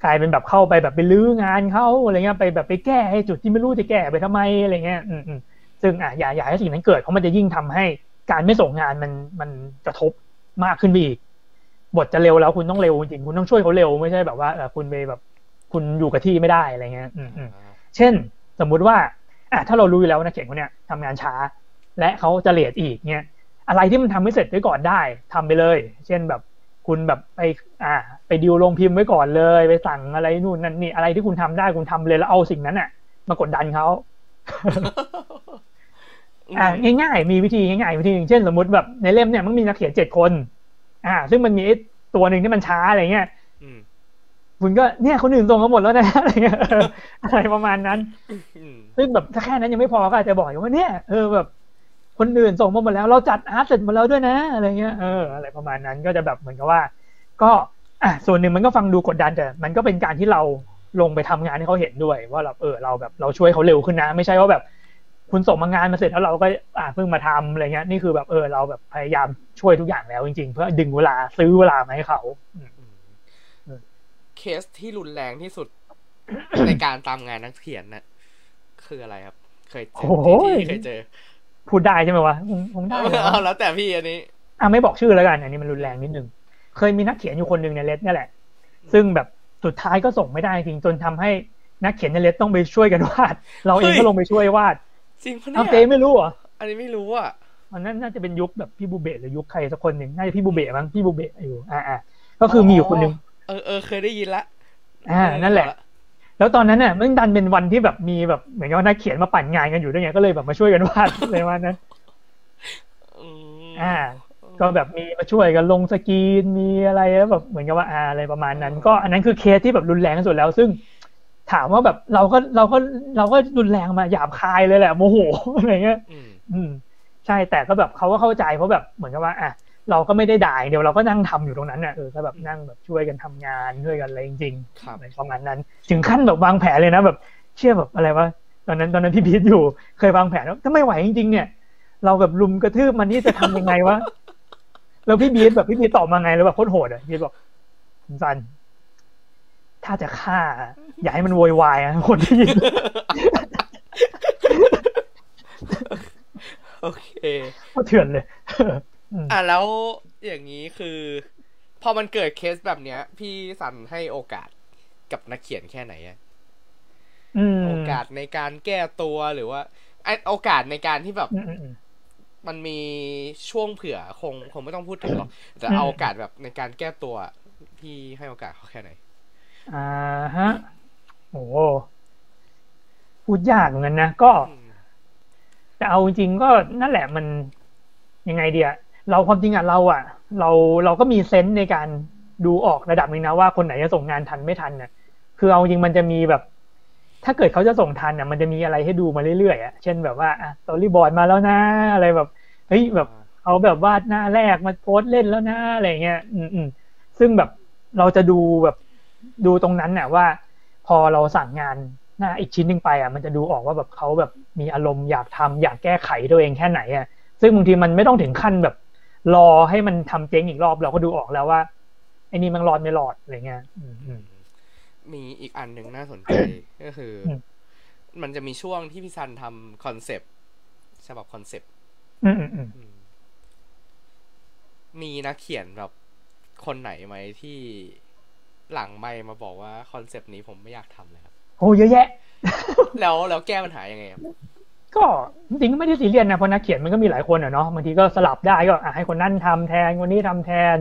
กลายเป็นแบบเข้าไปแบบไปลื้องานเขาอะไรเงี้ยไปแบบไปแก้ให้จุดที่ไม่รู้จะแก้ไปทำไมอะไรเงี้ยอืมอืมซึ่งอะอย่าอย่าให้สิ่งนั้นเกิดเพราะมันจะยิ่งทำให้การไม่ส่งงานมันมันกระทบมากขึ้นไปอีกบทจะเร็วแล้วคุณต้องเร็วจริงๆคุณต้องช่วยเขาเร็วไม่ใช่แบบว่าเออคุณไปแบบ คุณอยู่กับที่ไม่ได้อะไรเงี้ยอืมอืม
อ่า
เช่นสมมุติว่าอะถ้าเรารู้อยู่แล้วนะเขียนคนเนี้ยทำงานช้า และเขาจะเลทอีกเนี่ยอะไรที่มันทำให้เสร็จไว้ก่อนได้ทำไปเลย เช่นแบบคุณแบบไปอ่าไปดิวลงพิมพ์ไว้ก่อนเลย ไปสั่งอะไรนู่นนั่นนี่อะไรที่คุณทำได้คุณทำเลยแล้วเอาสิ่งนั้นอะ มากดดันเขาอ่าง่ายๆ มีวิธีง่ายๆวิธีหนึ่งเช่น สมมติแบบในเล่มเนี่ยมันมีนักเขียนเจ็ดคน อ่า ซึ่งมันมีตัวหนึ่งที่มันช้าอะไรเงี้ย คุณก็เนี่ยคนอื่นส่งมาหมดแล้วนะอะไรเงี้ยอะไรประมาณนั้นซึ่งแบบถ้าแค่นั้นยังไม่พอก็อาจจะบอกอยู่ว่าเนี่ยเออแบบคนอื่นส่งมาหมดแล้ว เราจัดอาร์ตเสร็จหมดแล้วด้วยนะอะไรเงี้ยเอออะไรประมาณนั้นก็จะแบบเหมือนกับว่า ก็อะส่วนหนึ่งมันก็ฟังดูกดดันแต่มันก็เป็นการที่เราลงไปทำงานให้เขาเห็นด้วย ว่าเราเออเราแบบเราช่วยเขาเร็วขึ้นนะ ไม่ใช่ว่าแบบ คุณส่งมางานมาเสร็จแล้วเราก็อ่าเพิ่งมาทำอะไรเงี้ยนี่คือแบบเออเราแบบพยายามช่วยทุกอย่างแล้วจริงๆ เพื่อดึงเวลาซื้อเวลามาให้เขา
เคสที่รุนแรงที่สุด ในการตามงานนักเขียนนะคืออะไรครับ เคยเจอที่เคยเจอ
พูดได้ใช่ไหมวะคงได้
เอาแล้วแต่พี่อันนี้
อะไม่บอกชื่อแล้วกัน อันนี้มันรุนแรงนิดนึง เคยมีนักเขียนอยู่คนหนึ่งในเลสนี่แหละ ซึ่งแบบสุดท้ายก็ส่งไม่ได้จริงจนทำให้นักเขียนในเลสต้องไปช่วยกันวาด เราเองก็ลงไปช่วยวาด
จริง
ปะเนี่ยเจไม่รู้อะ
อันนี้ไม่รู้อะ
มันน่าจะเป็นยุคแบบพี่บูเบะหรือยุคใครสักคนหนึ่งน่าจะพี่บูเบะมั้งพี่บูเบะอยู่อ่าอ่าก็คือมีอยู่คนหนึ่ง
เออเออเคยได้ยินละ
อ่านั่นแหละ แล้วตอนนั้นเนี่ยมันดันเป็นวันที่แบบมีแบบเหมือนกับนักเขียนมาปั่นงานกันอยู่ด้วยไงก็เลยแบบมาช่วยกันวาดเลยว่านั้นอ่า ก็แบบมีมาช่วยกันลงสกรีนมีอะไรแล้วแบบเหมือนกับว่าอะไรประมาณนั้น ก็อันนั้นคือเคสที่แบบรุนแรงที่สุดแล้ว ซึ่งถามว่าแบบเราก็เราก็เราก็รุนแรงมาหยาบคายเลยแหละโมโหอะไรเงี้ย อืมใช่แต่ก็แบบเขาก็เข้าใจเพราะแบบเหมือนกับว่า อะ เราก็ไม่ได้ด่าเดี๋ยวเราก็นั่งทำอยู่ตรงนั้นน่ะเออก็แบบนั่งแบบช่วยกันทำงานช่วยกันอะไรจริงๆในประมาณนั้น ถึงขั้นแบบวางแผนเลยนะแบบ เชื่อแบบอะไรวะตอนนั้นตอนนั้นพี่พีทอยู่เคยวางแผนว่าถ้าไม่ไหวจริงๆเนี่ย เราแบบลุมกระทืบมันนี่จะทำยังไงวะแล้วพี่บีทแบบพี่บีทตอบมาไงแล้วแบบโคตรโหดอะบีทบอกสันถ้าจะฆ่า อย่าให้มันโวยวายอะคนที่ยิน
โอเค
ก็เถื่อนเลย
อะแล้วอย่างนี้คือ พอมันเกิดเคสแบบเนี้ย พี่สันให้โอกาสกับนักเขียนแค่ไหนอะโอกาสในการแก้ตัวหรือว่าโอกาสในการที่แบบมันมีช่วงเผื่อคงคงไม่ต้องพูดถึงหรอกแต่เอาโอกาสแบบในการแก้ตัวพี่ให้โอกาสเขาแค่ไหน
อ่าฮะโอ้พูดยากเหมือนกันนะก็แต่เอาจริงก็นั่นแหละมันยังไงเดีย เราความจริงอะเราอะ เราเราก็มีเซนส์ในการดูออกระดับนึงนะว่าคนไหนจะส่งงานทันไม่ทันเนี่ยคือเอาจริงมันจะมีแบบ ถ้าเกิดเขาจะส่งทันเนี่ยมันจะมีอะไรให้ดูมาเรื่อยๆอะเช่นแบบว่าอะสตอรี่บอร์ดมาแล้วนะอะไรแบบเฮ้ยแบบเขาแบบวาดหน้าแรกมาโพสเล่นแล้วนะอะไรเงี้ย อืมอืมซึ่งแบบเราจะดูแบบดูตรงนั้นเนี่ยว่า พอเราสั่งงานหน้าอีกชิ้นหนึ่งไปอะมันจะดูออกว่าแบบเขาแบบมีอารมณ์อยากทำอยากแก้ไขตัวเองแค่ไหนอะซึ่งบางทีมันไม่ต้องถึงขั้นแบบ รอให้มันทำเจ๊งอีกรอบเราก็ดูออกแล้วว่าไอ้นี่มันรอดไม่รอดอะไรเงี้ย
มีอีกอันหนึ่งน่าสนใจก็คือ มันจะมีช่วงที่พี่ซันทำ concept ฉบับ concept มีนักเขียนแบบคนไหนไหมที่หลังไมค์มาบอกว่า concept นี้ผมไม่อยากทำเลยครับ
โอ้เยอะแยะ
แล้วแล้วแก้ปัญหายังไงครับ
ก็จริงๆไม่ได้ซีเรียสนะเพราะนักเขียนมันก็มีหลายคนอะเนาะบางทีก็สลับได้ก็อะให้คนนั้นทำแทนคนนี้ทำแทน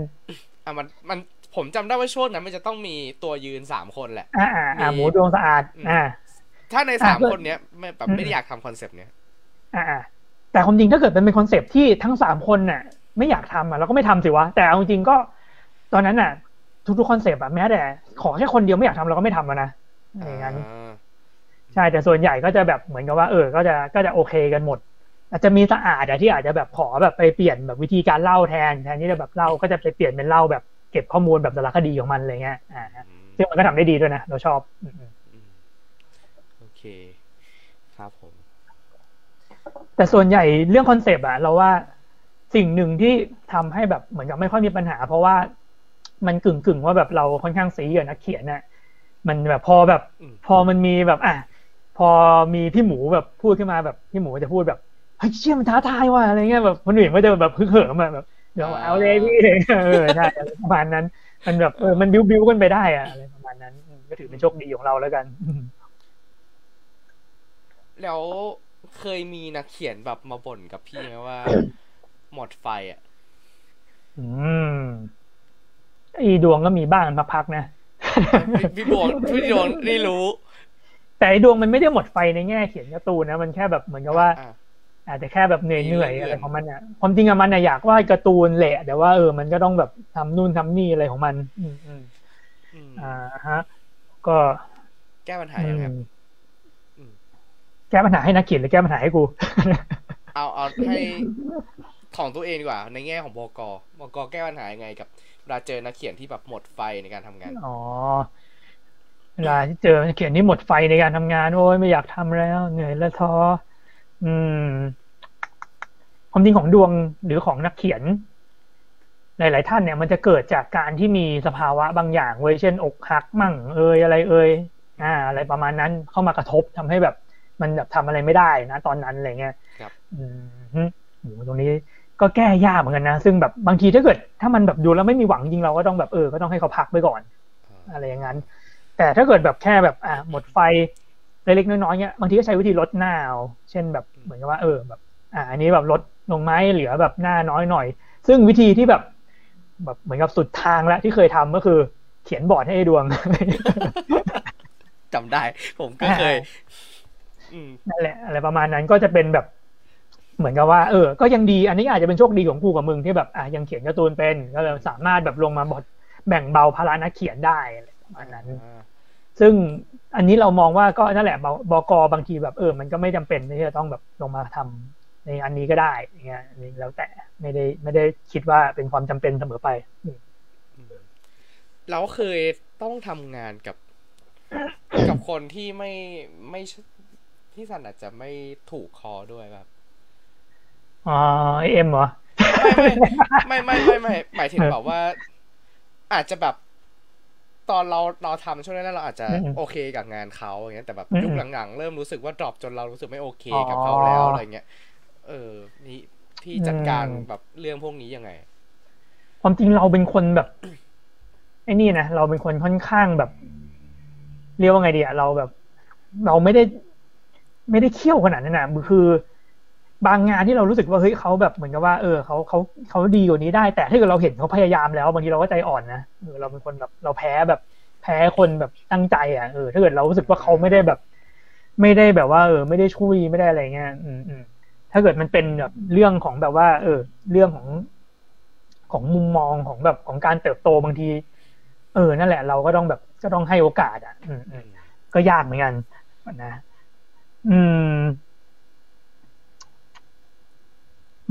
อะมันมันผมจำได้ว่าช่วงนั้นมันจะต้องมีตัวยืนสามคนแหละ
อ่าอ่าหมูดวงสะอาด อ่า
ถ้าในสามคนเนี้ยไม่แบบไม่ได้อยากทำ concept เนี้ย
อ่าแต่ความจริงถ้าเกิดเป็น concept ที่ทั้งสามคนน่ะ ไม่อยากทำอะเราก็ไม่ทำสิวะแต่เอาจริงก็ ตอนนั้นน่ะ ทุกๆ concept อะแม้แต่ขอแค่คนเดียวไม่อยากทำเราก็ไม่ทำนะอย่างนั้นใช่แต่ส่วนใหญ่ก็จะแบบเหมือนกับว่าเออ ก็จะก็จะโอเคกันหมด อาจจะมีสะอาดอะที่อาจจะแบบขอแบบไปเปลี่ยนแบบวิธีการเล่าแทนแทนที่จะแบบเล่าก็จะไปเปลี่ยนเป็นเล่าแบบเก็บข้อมูลแบบสารคดีของมันอะไรเงี้ยอ่าซึ่งมันก็ทำได้ดีด้วยนะเราชอบ
โอเค ครับผม
แต่ส่วนใหญ่เรื่องคอนเซปต์อะเราว่าสิ่งหนึ่งที่ทำให้แบบเหมือนกับไม่ค่อยมีปัญหา เพราะว่ามันกึ่งกึ่งว่าแบบเราค่อนข้างสีกับนักเขียนน่ะมันแบบพอแบบ พอมันมีแบบอะ พอมีพี่หมูแบบพูดขึ้นมาแบบพี่หมูจะพูดแบบเฮ้ยเชี่ยมันท้าทายว่ะอะไรเงี้ยแบบคนอื่นก็จะแบบพึกเหิมแบบเดี๋ยวเอาเลยพี่เออใช่ประมาณนั้น มันแบบเออมันบิ้วบิ้วกันไปได้อะอะไรประมาณนั้นก็ถือเป็นโชคดีของเราแล้วกัน
แล้วเคยมีนักเขียนแบบมาบ่นกับพี่ไหมว่า หมดไฟอะ
อืมไอ้ดวงก็มีบ้างพักๆนะ
พี่ดวงพี่ดวงนี่รู้
แต่ไอ้ดวงมันไม่ได้หมดไฟในแง่เขียนการ์ตูนนะมันแค่แบบเหมือนกับว่า อาจจะแค่แบบเหนื่อยๆอะไรของมันอะความจริงอะมันอะอยากวาดการ์ตูนแหละ แต่ว่าเออมันก็ต้องแบบทำนู่นทำนี่อะไรของมันอืมอืม
อืม
อ่าฮะ ก็
แก้ปัญหายังไงครับอืม
แก้ปัญหาให้นักเขียนหรือแก้ปัญหาให้กู
เอาเอาให้ของตัวเองดีกว่า ในแง่ของบกบกแก้ปัญหายังไงกับเวลาเจอนักเขียนที่แบบหมดไฟในการทำงาน
อ๋อ เวลาที่เจอนักเขียนที่หมดไฟในการทำงาน โอ้ยไม่อยากทำแล้ว เหนื่อยและท้ออืม ความจริงของดวงหรือของนักเขียน หลาย ๆ ท่านเนี่ย มันจะเกิดจากการที่มีสภาวะบางอย่างเว้ยเช่น อกหักมั่ง เอยอะไรเอยอ่า อะไรประมาณนั้นเข้ามากระทบทำให้แบบ มันแบบทำอะไรไม่ได้นะตอนนั้นอะไรเงี้ย
ครับ
อืมโหตรงนี้ก็แก้ยากเหมือนกันนะ ซึ่งแบบบางทีถ้าเกิด ถ้ามันแบบดูแล้วไม่มีหวังจริงเราก็ต้องแบบเออ ก็ต้องให้เขาพักไปก่อน อะไรอย่างนั้น แต่ถ้าเกิดแบบแค่แบบอะหมดไฟเล็กๆน้อยๆเนี้ยบางทีก็ใช้วิธีลดหน้าเอาเช่นแบบเหมือนกับว่าเออแบบอ่าอันนี้แบบลดลงไหมเหลือแบบหน้าน้อยหน่อย ซึ่งวิธีที่แบบแบบเหมือนกับสุดทางแล้วที่เคยทำก็คือ เขียนบอร์ดให้ไอ้ดวง
จำได้ ผมก็เคยอืม
นั่นแหละอะไรประมาณนั้นก็จะเป็นแบบ เหมือนกับว่าเออ ก็ยังดี อันนี้อาจจะเป็นโชคดีของกูกับมึงที่แบบอะยังเขียนการ์ตูนเป็นก็เลยสามารถแบบลงมาบทแบ่งเบาภาระนักเขียนได้อะไรประมาณนั้น ซึ่งอันนี้เรามองว่าก็นั่นแหละบกบางทีแบบเออ มันก็ไม่จำเป็นที่จะต้องแบบลงมาทำในอันนี้ก็ได้อย่างเงี้ยอันนี้แล้วแต่ไม่ได้ไม่ได้คิดว่าเป็นความจำเป็นเสมอไปอืม
เราเคยต้องทำงานกับ กับคนที่ไม่ไม่ที่สันอาจจะไม่ถูกคอด้วยแบบ
อ๋อเอ็มเหรอ
ไม่ไม่ไม่ไม่หมายถึงแบบว่า อาจจะแบบ ตอนเราเราทำช่วงนั้นเราอาจจะ
อืม
โอเคกับงานเขาอย่างเงี้ยแต่แบบ
อืม
ยุคหลังๆ เริ่มรู้สึกว่าดรอปจนเรารู้สึกไม่โอเค
อ๋อ
กับเขาแล้วอะไรเงี้ยเออนี่พี่จัดการ
อืม
แบบเรื่องพวกนี้ยังไง
ความจริงเราเป็นคนแบบไอ้นี่นะเราเป็นคนค่อนข้างแบบ เรียกว่าไงดีอะเราแบบ เราไม่ได้ ไม่ได้เขี้ยวขนาดนั้นนะคือ บางงานที่เรารู้สึกว่าเฮ้ยเขาแบบเหมือนกับว่าเออเขาเขาเขาดีกว่านี้ได้ แต่ถ้าเกิดเราเห็นเขาพยายามแล้วบางทีเราก็ใจอ่อนนะเออเราเป็นคนแบบเราแพ้แบบแพ้คนแบบตั้งใจอะเออถ้าเกิดเรารู้สึกว่าเขาไม่ได้แบบ ไม่ได้แบบว่า เออ ไม่ได้ช่วยไม่ได้อะไรเงี้ยอืมอืมถ้าเกิดมันเป็นแบบเรื่องของแบบว่า เออ เรื่องของของมุมมองของแบบของการเติบโตบางที เออ นั่นแหละ เราก็ต้องแบบก็ต้องให้โอกาส อะ อืมอืมก็ยากเหมือนกันนะ อืม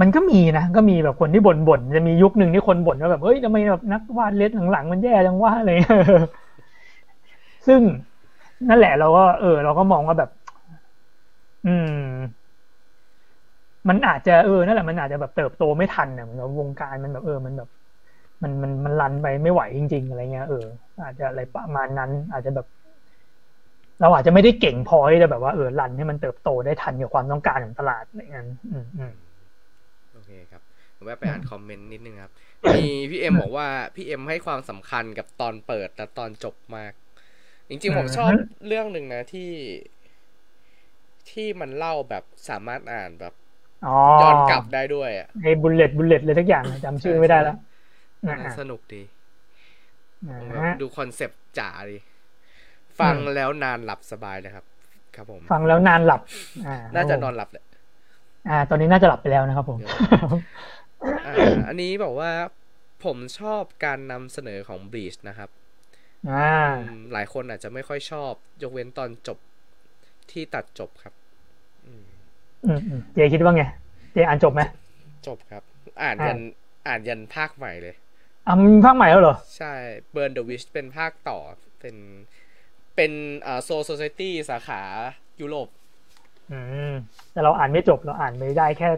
มันก็มีนะก็มีแบบคนที่บ่นบ่นจะมียุคหนึ่งที่คนบ่นว่าแบบเฮ้ยทำไมแบบนักวาดเล็บหลังๆมันแย่จังว่าอะไรซึ่งนั่นแหละเราก็เออ เราก็มองว่าแบบ อืม มันอาจจะเออนั่นแหละมันอาจจะแบบเติบโตไม่ทันนะเหมือนวงการมันแบบเออ มันแบบ มันมันมันรันไปไม่ไหวจริง ๆ อะไรเงี้ยเอออาจจะอะไรประมาณนั้น อาจจะแบบ เราอาจจะไม่ได้เก่งพอที่จะแบบว่าเออรันให้มันเติบโตได้ทันกับความต้องการของตลาดอะไรเงี้ยอืมอืม
ผมแวะไปอ่านคอมเมนต์นิดนึงครับ มีพี่เอ็มบอกว่าพี่เอ็มให้ความสำคัญกับตอนเปิดและตอนจบมาก จริงๆผมชอบเรื่องหนึ่งนะที่ที่มันเล่าแบบสามารถอ่านแบบ
อ๋อ
ย้อนกลับได้ด้วยอะ
ไอ้ bullet bullet เลยทุกอย่างจำชื่อไม่ได้แล้วนะ
สนุกดี
อ่า
แบบ
ฮะ
ดูคอนเซปต์จ๋าดีฟังแล้วนานหลับสบายเลยครับ ครับผม
ฟังแล้วนานหลับอ่า
น่าจะนอนหลับแหละ
อ่า ตอนนี้น่าจะหลับไปแล้วนะครับผม
อ่าอันนี้บอกว่าผมชอบการนำเสนอของบ e ชนะครับ
อ่า
อืมหลายคนอาจจะไม่ค่อยชอบ ยกเว้นตอนจบที่ตัดจบครับอืม
อืมอืมเจคิดว่าไง เจอ่านจบไหม
จบครับ อ่านยันอ่านยันภาคใหม่เลย
อะมีภาคใหม่แล้วเหรอ
ใช่ Burn the Witch เป็นภาคต่อเป็นเป็นอ่า Soul Society สาขายุโรป
อืม แต่เราอ่านไม่จบเราอ่านไม่ได้แค่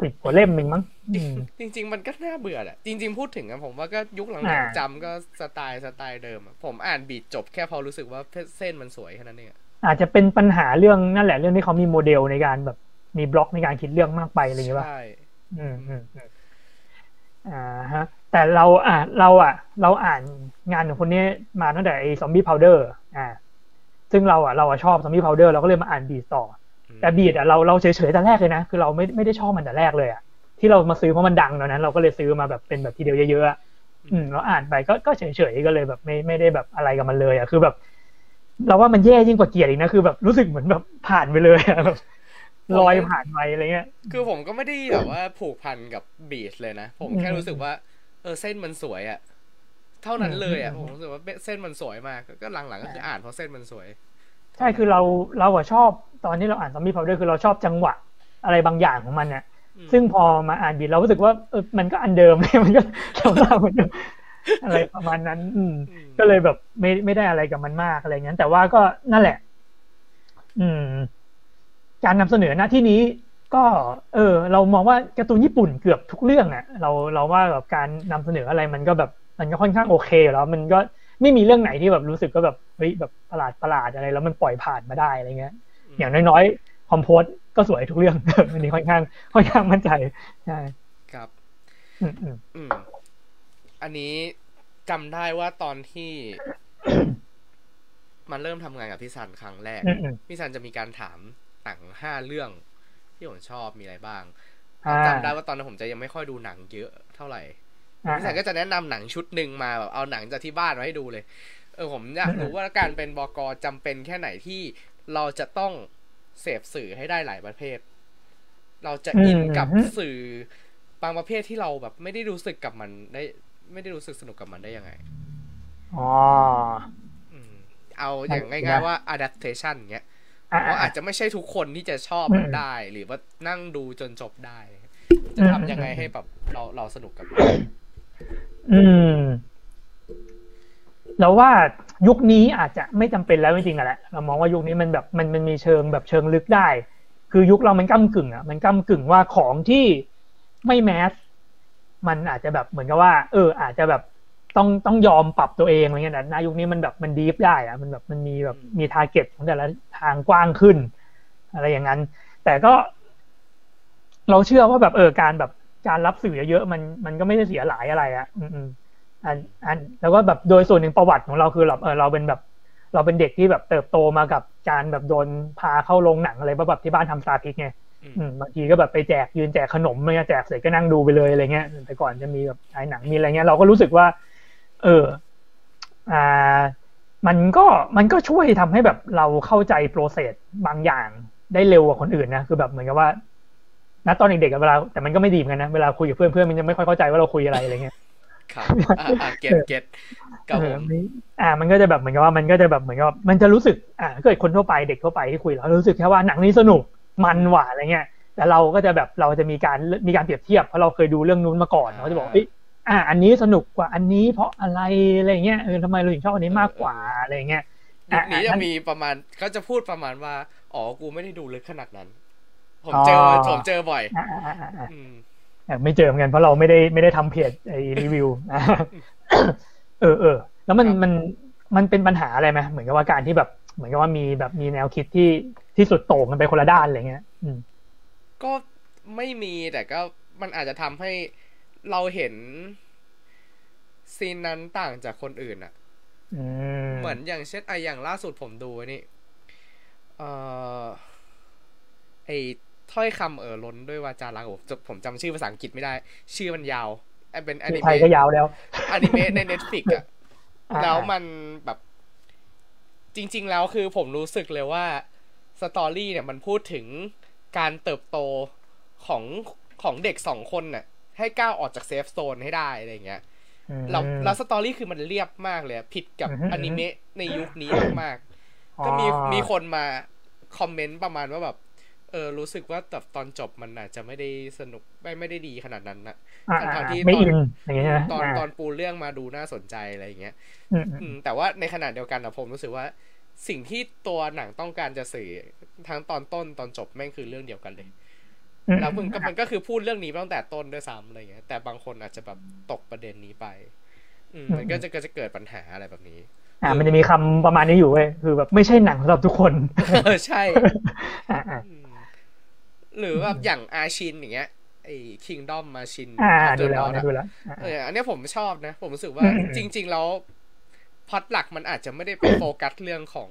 สิบกว่าเล่มเองมั้งอืม
จริง ๆ มันก็น่าเบื่อแหละจริง ๆ พูดถึงอะผมว่าก็ยุคหลัง
อ่า
ๆจำก็สไตล์สไตล์เดิมอะผมอ่านบีดจบแค่พอรู้สึกว่าเส้นมันสวยแค่นั้นเองอะ
อาจจะเป็นปัญหาเรื่องนั่นแหละเรื่องที่เขามีโมเดลในการแบบมีบล็อกในการคิดเรื่องมากไปอะไรอย่างเงี้ยป่ะ
ใช่
อืมอืมอืมอ่าฮะ แต่เราอ่าเราอะ เราอ่านงานของคนนี้มาตั้งแต่ไอ้ซอมบี้พาวเดอร์อ่า ซึ่งเราอะเราอะชอบซอมบี้พาวเดอร์เราก็เลยมาอ่านบีดต่อ แต่บีดอะเราเราเฉยๆแต่แรกเลยนะ คือเราไม่ไม่ได้ชอบมันแต่แรกเลยอะที่เรามาซื้อเพราะมันดังตอนนั้น เราก็เลยซื้อมาแบบเป็นแบบทีเดียวเยอะๆอะอืมเราอ่านไปก็ก็เฉยๆก็เลยแบบไม่ไม่ได้แบบอะไรกับมันเลยอะคือแบบ เราว่ามันแย่ยิ่งกว่าเกลียดอีกนะคือแบบรู้สึกเหมือนแบบผ่านไปเลยอะแบบลอยผ่านไปอะไรเงี้ย
คือผมก็ไม่ได้แบบว่าผูกพันกับบีชเลยนะ ผมแค่รู้สึกว่า เออเส้นมันสวยอะเท่านั้นเลยอะผมรู้สึกว่าเส้นมันสวยมาก ก็หลังๆก็คืออ่านเพราะเส้นมันสวย
ใช่คือเราเราอะชอบตอนที่เราอ่านซอมบี้พาวเดอร์คือเราชอบจังหวะอะไรบางอย่างของมันเนี่ยซึ่งพอมาอ่านบีเรารู้สึกว่าเออมันก็อันเดิมเลยมันก็สำหรับมันอะไรประมาณนั้น อืม ก็เลยแบบไม่ไม่ได้อะไรกับมันมากอะไรเงี้ยแต่ว่าก็นั่นแหละ อืม การนำเสนอหน้าที่นี้ก็ เออ เรามองว่าการ์ตูนญี่ปุ่นเกือบทุกเรื่องอะ เราเราว่าแบบการนำเสนออะไรมันก็แบบ มันก็ค่อนข้างโอเคแล้วมันก็ ไม่มีเรื่องไหนที่แบบรู้สึกก็แบบเฮ้ยแบบประหลาดประหลาดอะไร แล้วมันปล่อยผ่านมาได้อะไรเงี้ย อย่างน้อยๆคอมโพสก็สวยทุกเรื่องอันนี้ค่อนข้างค่อนข้างมั่นใจใช่
ครับ
อืมอืม
อืมอันนี้จำได้ว่าตอนที่มันเริ่มทำงานกับพี่ซันครั้งแรก พี่ซันจะมีการถามหนังห้าเรื่อง ที่ผมชอบมีอะไรบ้างจำได้ว่าตอนนั้นผมจะยังไม่ค่อยดูหนังเยอะเท่าไหร่ พี่ซันก็จะแนะนำหนังชุดหนึ่งมาแบบเอาหนังจากที่บ้านมาให้ดูเลย เออผมอยากรู้ว่าการเป็นบกจำเป็นแค่ไหนที่เราจะต้องเสพสื่อให้ได้หลายประเภท เราจะอินกับสื่อบางประเภทที่เราแบบไม่ได้รู้สึกกับมันได้ ไม่ได้รู้สึกสนุกกับมันได้ยังไง
อ๋อ
เอาอย่างง่ายๆว่า adaptation เงี้ยเพราะอาจจะไม่ใช่ทุกคนที่จะชอบมันได้ หรือว่านั่งดูจนจบได้ จะทำยังไงให้แบบเราเราสนุกกับมัน
อืมเราว่ายุคนี้อาจจะไม่จำเป็นแล้วจริงๆแหละเรามองว่ายุคนี้มันแบบมันมันมีเชิงแบบเชิงลึกได้ คือยุคเรามันก้ากึ่งอะมันก้ากึ่งว่าของที่ไม่แมสมันอาจจะแบบเหมือนกับว่า เออ อาจจะแบบต้องต้องยอมปรับตัวเองอะไรเงี้ยแต่ในยุคนี้มันแบบมันดีฟได้อะมันแบบมันมีแบบมีทาร์เก็ตของแต่ละทางกว้างขึ้น อะไรอย่างนั้น แต่ก็ เราเชื่อว่าแบบเออการแบบ การรับสื่อเยอะๆมันมันก็ไม่ได้เสียหลายอะไรอะ อืมอันอันแล้วก็แบบโดยส่วนหนึ่งประวัติของเราคือแบบเออเราเป็นแบบ เราเป็นเด็กที่แบบเติบโตมากับการแบบโดนพาเข้าโรงหนังอะไรแบบที่บ้านทำซาพิกไงบางทีก็แบบไปแจกยืนแจกขนมอะไรเงี้ยแจกเสร็จก็นั่งดูไปเลยอะไรเงี้ยแต่ก่อนจะมีแบบฉายหนังมีอะไรเงี้ยเราก็รู้สึกว่า เออ อ่า มันก็มันก็ช่วยทำให้แบบเราเข้าใจโปรเซสบางอย่างได้เร็วกว่าคนอื่นนะคือแบบเหมือนกับว่า ณตอนเด็กๆเวลาแต่มันก็ไม่ดีเหมือนกันนะเวลาคุยกับเพื่อนเพื่อนมันจะไม่ค่อยเข้าใจว่าเราคุยอะไรอะไรเงี้ย
ครับอ่าเก็ตเก็ตกับผม
อ่า มันก็จะแบบเหมือนกับว่ามันก็จะแบบเหมือนกับมันจะรู้สึก อ่าเกิดคนทั่วไปเด็กทั่วไปที่คุยเรารู้สึกแค่ว่าหนังนี้สนุกมันหวานอะไรเงี้ยแต่เราก็จะแบบเราจะมีการมีการเปรียบเทียบเพราะเราเคยดูเรื่องนู้นมาก่อนเราจะบอกเอ้อ่า อันนี้สนุกกว่าอันนี้เพราะอะไรอะไรเงี้ยเออทำไมเราถึงชอบอันนี้มากกว่าอะไรเงี้ย
ยุคนี้จะมีประมาณเขาจะพูดประมาณว่า อ๋อ กูไม่ได้ดูลึกขนาดนั้น ผมเจอผมเจอบ่อย
ไม่เจอเหมือนกันเพราะเราไม่ได้ไม่ได้ทำเพจไอ้รีวิวเออเออแล้วมันมันมันเป็นปัญหาอะไรไหมเหมือนกับว่าการที่แบบเหมือนกับว่ามีแบบมีแนวคิดที่ที่สุดโต่งกันไปคนละด้านอะไรเงี้ย
ก็ไม่มีแต่ก็มันอาจจะทำให้เราเห็นซีนนั้นต่างจากคนอื่นอะเหมือนอย่างเช่นไออย่างล่าสุดผมดูนี่ เออไอ ถ้อยคำเอ่อล้นด้วยวาจารักผมผมจำชื่อภาษาอังกฤษไม่ได้ ชื่อมันยาวเป็นอนิเมะ
ก็ยาวแล้ว
อนิเมะใน Netflix อะแล้วมันแบบ จริง ๆ แล้วคือผมรู้สึกเลยว่า story เนี่ยมันพูดถึงการเติบโตของของเด็กสองคนน่ะ ให้ก้าวออกจาก safe zone ให้ได้อะไรเงี้ยแล้วแล้ว story คือมันเรียบมากเลยผิดกับอนิเมะในยุคนี้มากๆก็มีมีคนมาคอมเมนต์ประมาณว่าแบบ เออรู้สึกว่าแบบตอนจบมันอาจจะไม่ได้สนุกไม่ไม่ได้ดีขนาดนั้นนะ
ทั้
งที่
ตอน
ตอนตอนปูเรื่องมาดูน่าสนใจอะไรอย่างเงี้ยแต่ว่าในขณะเดียวกันนะผมรู้สึกว่า สิ่งที่ตัวหนังต้องการจะสื่อทั้งตอนต้นตอนจบแม่งคือเรื่องเดียวกันเลยแล้วมึงก็มันก็คือพูดเรื่องนี้ตั้งแต่ต้นด้วยซ้ำอะไรเงี้ยแต่บางคนอาจจะแบบตกประเด็นนี้ไปอืมันก็จะก็จะเกิดปัญหาอะไรแบบนี้
อ่า มันจะมีคำประมาณนี้อยู่เว้ยคือแบบไม่ใช่หนังสำหรับทุกคน
เออใช่ หรือแบบอย่างอาชินอย่างเงี้ยไอ้คิงดอมมาชิน
อ่าดูแล้วดูแล้ว
เอออันนี้ผมชอบนะ ผมรู้สึกว่าจริง ๆ แล้วพอดหลักมันอาจจะไม่ได้ไปโฟกัสเรื่องของ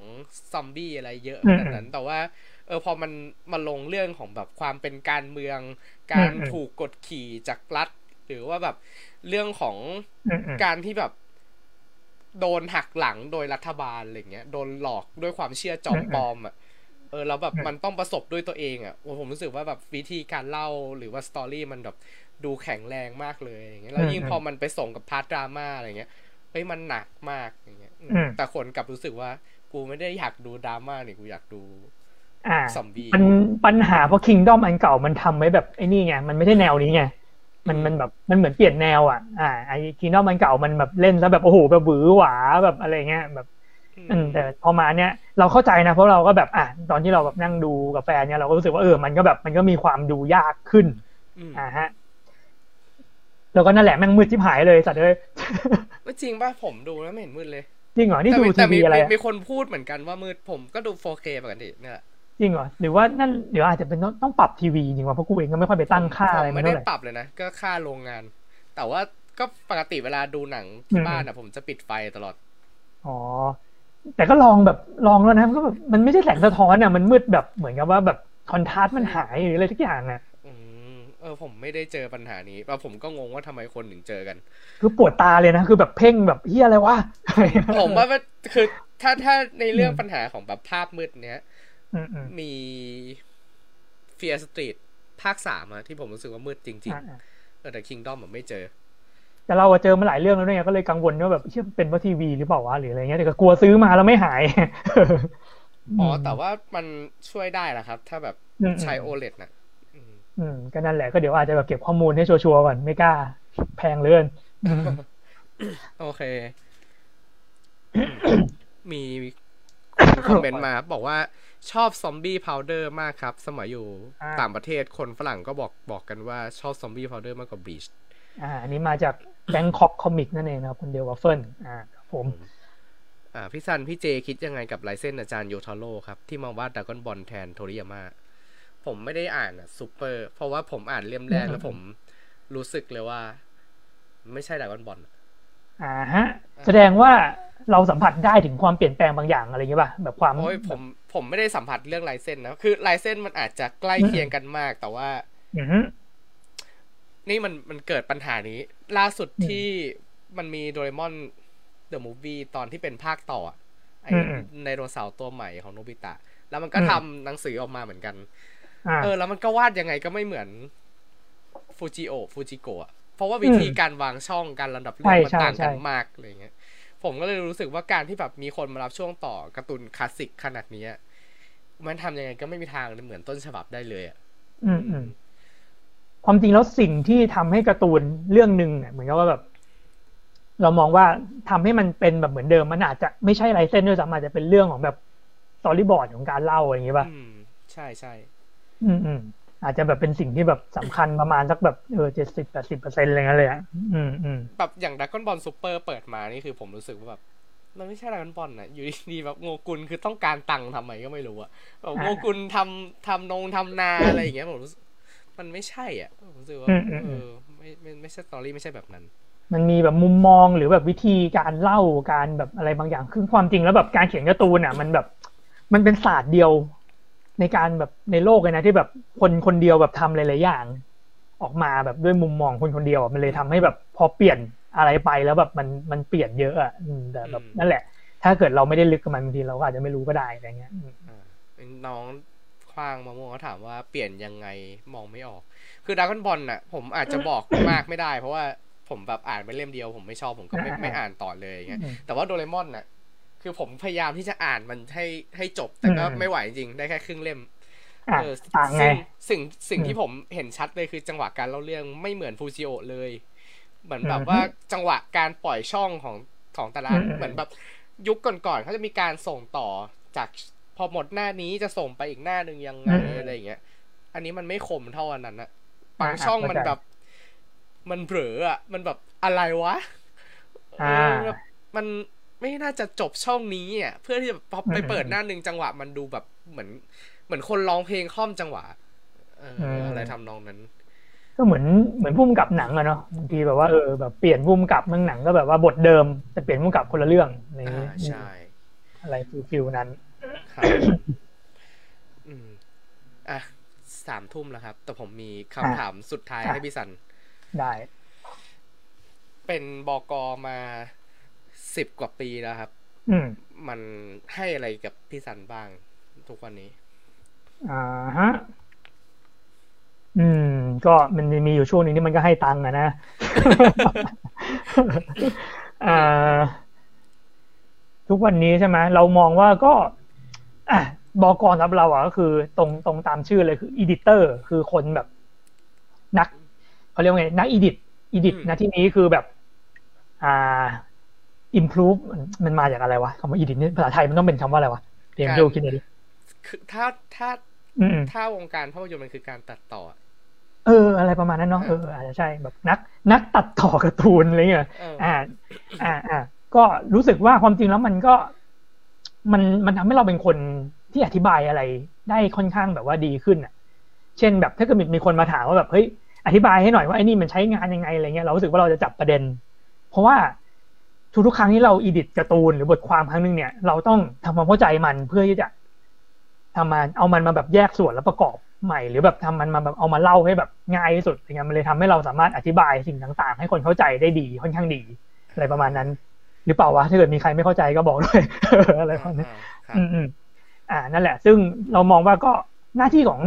ซอมบี้อะไรเยอะแบบนั้น แต่ว่าเออพอมันมาลงเรื่องของแบบความเป็นการเมือง การถูกกดขี่จากรัฐ หรือว่าแบบเรื่องของการที่แบบโดนหักหลังโดยรัฐบาลอะไรเงี้ย โดนหลอกด้วยความเชื่อจอมปลอมอะ เออแล้วแบบมันต้องประสบด้วยตัวเองอะผมรู้สึกว่าแบบวิธีการเล่าหรือว่าสตอรี่มันแบบดูแข็งแรงมากเลยอย่างเงี้ยแล้วยิ่งพอมันไปส่งกับพาร์ทดราม่าอะไรเงี้ยเฮ้ยมันหนักมากอย่างเงี้ยแต่คนกลับรู้สึกว่ากูไม่ได้อยากดูดราม่านี่กูอยากดู
ซอมบี้มันปัญหาเพราะคิงดอมอันเก่ามันทำไว้แบบไอ้นี่ไงมันไม่ได้แนวนี้ไงมันมันแบบมันเหมือนเปลี่ยนแนวอะอ่าไอ้คิงดอมมันเก่ามันแบบเล่นแล้วแบบโอ้โหแบบหวือหวาแบบอะไรเงี้ยแบบ แต่พอมาเนี้ยเราเข้าใจนะเพราะเราก็แบบอะตอนที่เราแบบนั่งดูกับแฟนเนี่ยเราก็รู้สึกว่าเออมันก็แบบมันก็มีความดูยากขึ้นอ่าฮะแล้วก็นั่นแหละแม่งมืดชิบหายเลยสัตว์เลย
ไม่จริงป่ะผมดูแล้วไม่เห็นมืดเลย
จริงเหรอนี่ดูทีวีอะไร
มีคนพูดเหมือนกันว่ามืดผมก็ดู 4K ปกติเนี่ย
จริงเหรอหรือว่านั่นเดี๋ยวอาจจะเป็นต้องปรับทีวีจริงว่ะเพราะกูเองก็ไม่ค่อยไปตั้งค่าอะไร
ไม่ได้ปรับเลยนะก็ค่าโรงงาน แต่ว่าก็ปกติเวลาดูหนังที่บ้านอะ ผมจะปิดไฟตลอด
อ๋อ แต่ก็ลองแบบลองแล้วนะก็แบบมันไม่ใช่แสงสะท้อนอะมันมืดแบบเหมือนกับว่าแบบคอนทราสต์มันหายหรืออะไรทุกอย่างอะ
เออผมไม่ได้เจอปัญหานี้แล้วผมก็งงว่าทำไมคนถึงเจอกัน
คือปวดตาเลยนะ คือแบบเพ่งแบบเฮียอะไรวะ
ผมว่าคือถ้าถ้าในเรื่องปัญหาของแบบภาพมืดเนี้ยมีเฟียสตรีทภาคสามอะที่ผมรู้สึกว่ามืดจริงๆแต่คิงดอมผมไม่เจอ
แต่เราเจอมาหลายเรื่องแล้วเนี่ยก็เลยกังวลว่าแบบเชื่อเป็นเพราะทีวีหรือเปล่าวะหรืออะไรเงี้ยแต่ก็กลัวซื้อมาแล้วไม่หาย
อ๋อแต่ว่ามันช่วยได้แหละครับ ถ้าแบบใช้โอเลดนะ
อืมก็นั่นแหละก็เดี๋ยวอาจจะแบบเก็บข้อมูลให้ชัวร์ๆก่อนไม่กล้า แพงเลื่อน
โอเค มีคอมเมนต์มาบอกว่าชอบ Zombie Powder มากครับ สมัยอยู่ต่างประเทศคนฝรั่งก็บอกบอกกันว่าชอบ Zombie Powder มากกว่า Bleach
อ่าอันนี้มาจาก Bangkok Comic นั่นเองนะครับคนเดียวกับเฟิร์นอ่าผม
อ่าพี่ซันพี่เจคิดยังไงกับลายเส้นอาจารย์โทโยทาโร่ครับ ที่มาวาด Dragon Ball แทนโทริยาม่าผมไม่ได้อ่านอะซูเปอร์ เพราะว่าผมอ่านเล่มแรกแล้วผมรู้สึกเลยว่า ไม่ใช่ Dragon Ballอ่า
ฮะ แสดงว่าเราสัมผัสได้ถึงความเปลี่ยนแปลงบางอย่างอะไรอย่างเงี้ยป่ะแบบความ
โอ้ยผมผมไม่ได้สัมผัสเรื่องลายเส้นนะคือลายเส้นมันอาจจะใกล้เคียงกันมากแต่ว่า นี่มันมันเกิดปัญหานี้ ล่าสุดที่มันมีโดราเอมอน The Movie ตอนที่เป็นภาคต่อไอ้ในโรเสาร์ตัวใหม่ของโนบิตะ แล้วมันก็ทำหนังสือออกมาเหมือนกัน เออ แล้วมันก็วาดยังไงก็ไม่เหมือนฟูจิโอฟูจิโกะเพราะว่าวิธีการวางช่องการลำดับเรื่องมันต่างกันมากอะไรเงี้ย ผมก็เลยรู้สึกว่าการที่แบบมีคนมารับช่วงต่อการ์ตูนคลาสสิกขนาดนี้มันทำยังไงก็ไม่มีทางเหมือนต้นฉบับได้เลยอะ
อืมอืม ความจริงแล้วสิ่งที่ทำให้การ์ตูนเรื่องหนึ่งเนี่ยเหมือนกับว่าแบบ เรามองว่าทำให้มันเป็นแบบเหมือนเดิมมันอาจจะไม่ใช่ลายเส้นด้วยซ้ำอาจจะเป็นเรื่องของแบบ storyboard ของการเล่าอะไรอย่างนี้ป่ะ
ใช่ใช่
อืมอืมอาจจะแบบเป็นสิ่งที่แบบสำคัญประมาณสักแบบเออเจ็ดสิบแปดสิบเปอร์เซ็นต์อะไรเงี้ยเลยอะอืมอืม
แบบอย่าง Dragon Ball Super เปิดมานี่คือผมรู้สึกว่าแบบมันไม่ใช่ Dragon Ball นะอยู่ดีๆแบบโงกุลคือต้องการตังค์ทำไมก็ไม่รู้อะแบบโงกุลทำทำนงทำนาอะไรอย่างเงี้ยผมรู้สึก มันไม่ใช่อะผมรู้สึกว่าเออไม่ไม่ไม่ใช่สตอรี่ไม่ใช่แบบนั้น
มันมีแบบมุมมองหรือแบบวิธีการเล่าการแบบอะไรบางอย่างคือความจริงแล้วแบบการเขียนการ์ตูนอะ มันแบบ มันเป็นศาสตร์เดียวในการแบบในโลกเลยนะที่แบบคนคนเดียวแบบทำหลายๆอย่าง ออกมาแบบด้วยมุมมองคนคนเดียวมันเลยทำให้แบบพอเปลี่ยนอะไรไปแล้วแบบมันมันเปลี่ยนเยอะอะแต่แบบนั่นแหละ ถ้าเกิดเราไม่ได้ลึกกับมันบางทีเราก็อาจจะไม่รู้ก็ได้อะไรเงี้ย
น้องค ว้างมะม่วงเขาถามว่าเปลี่ยนยังไงมองไม่ออก คือดากอนบอลน่ะ ผมอาจจะบอกมากไม่ได้ เพราะว่าผมแบบอ่านไปเล่มเดียวผมไม่ชอบผมก็ไม่ไม่อ่านต่อเลยอย่างเงี้ยแต่ว่าโดเรมอนน่ะ คือผมพยายามที่จะอ่านมันให้ให้จบแต่ก็ไม่ไหวจริงได้แค่ครึ่งเล่ม
เออต่างไง
สิ่งสิ่งที่ผมเห็นชัดเลยคือจังหวะการเล่าเรื่องไม่เหมือนฟูจิโอเลย เหมือนแบบว่าจังหวะการปล่อยช่องของของแต่ละเหมือนแบบยุคก่อนๆเขาจะมีการส่งต่อจาก พอหมดหน้านี้จะส่งไปอีกหน้าหนึ่งยังไงอะไรอย่างเงี้ย อันนี้มันไม่คมเท่าอันนั้นอะบางช่องมันแบบ มันเผลออะมันแบบอะไรวะแบบมันไม่น่าจะจบช่องนี้อะเพื่อที่จะพอไปเปิดหน้าหนึ่งจังหวะมันดูแบบเหมือน เหมือนคนร้องเพลงค่อมจังหวะเอออะไรทำนองนั้น
ก็เหมือนเหมือนพุ่มกับหนังอะเนาะบางทีแบบว่าเออแบบเปลี่ยนพุ่มกับเมืองหนังก็แบบว่าบทเดิมแต่เปลี่ยนปุ๊บก็คนละเรื่องอะไรอย่างเงี้ย
ใช่
อะไร feel feel นั้น ครับ
อืมอะสามทุ่มแล้วครับ แต่ผมมีคำถามสุดท้ายให้พี่ซัน
ได้
เป็นบอกอมาสิบกว่าปีแล้วครับ
อืม
มันให้อะไรกับพี่ซันบ้าง ทุกวันนี้
อ่าฮะ อืม ก็มันมีอยู่ช่วงหนึงที่มันก็ให้ตังค์อะนะอ่าทุกวันนี้ใช่ไหมเรามองว่าก็ อะบอกอสำหรับเราอะก็คือตรงตรงตามชื่อเลยคือ editor คือคนแบบ นักเขาเรียกว่าไงนักอีดิทอีดิท
อืม
นะที่นี้คือแบบ อ่า improve มันมันมาจากอะไรวะคำว่า edit นี่ภาษาไทยมันต้องเป็นคำว่าอะไรวะเดี๋ยวดูคิดหน่อยดิ
คือถ้าถ้า
อืม
ถ้าวงการภาพยนตร์มันคือการตัดต่ออะ
เออ อะไรประมาณนั้นเนาะเอออาจจะใช่แบบนัก นักตัดต่อการ์ตูนอะไรเงี้ย
เออ
อ่า อ่าอ่าก็รู้สึกว่าความจริงแล้วมันก็ มันมันทำให้เราเป็นคนที่อธิบายอะไรได้ค่อนข้างแบบว่าดีขึ้นอะ เช่นแบบถ้าเกิดมีคนมาถามว่าแบบเฮ้ยอธิบายให้หน่อยว่าไอ้นี่มันใช้งานยังไงอะไรเงี้ยเรารู้สึกว่าเราจะจับประเด็น เพราะว่าทุกๆครั้งที่เราอีดิทการ์ตูนหรือบทความครั้งหนึ่งเนี่ยเราต้องทำความเข้าใจมันเพื่อที่จะทำมาเอามันมาแบบแยกส่วนแล้วประกอบใหม่ หรือแบบทำมันมาแบบเอามาเล่าให้แบบง่ายที่สุดอย่างเงี้ยมันเลยทำให้เราสามารถอธิบายสิ่งต่าง ๆ ให้คนเข้าใจได้ดีค่อนข้างดีอะไรประมาณนั้น หรือเปล่าวะถ้าเกิดมีใครไม่เข้าใจก็บอกด้วยอะไรประมาณนี้
ครับ
อืมอืมอ่านั่นแหละ ซึ่งเรามองว่าก็หน้าที่ของ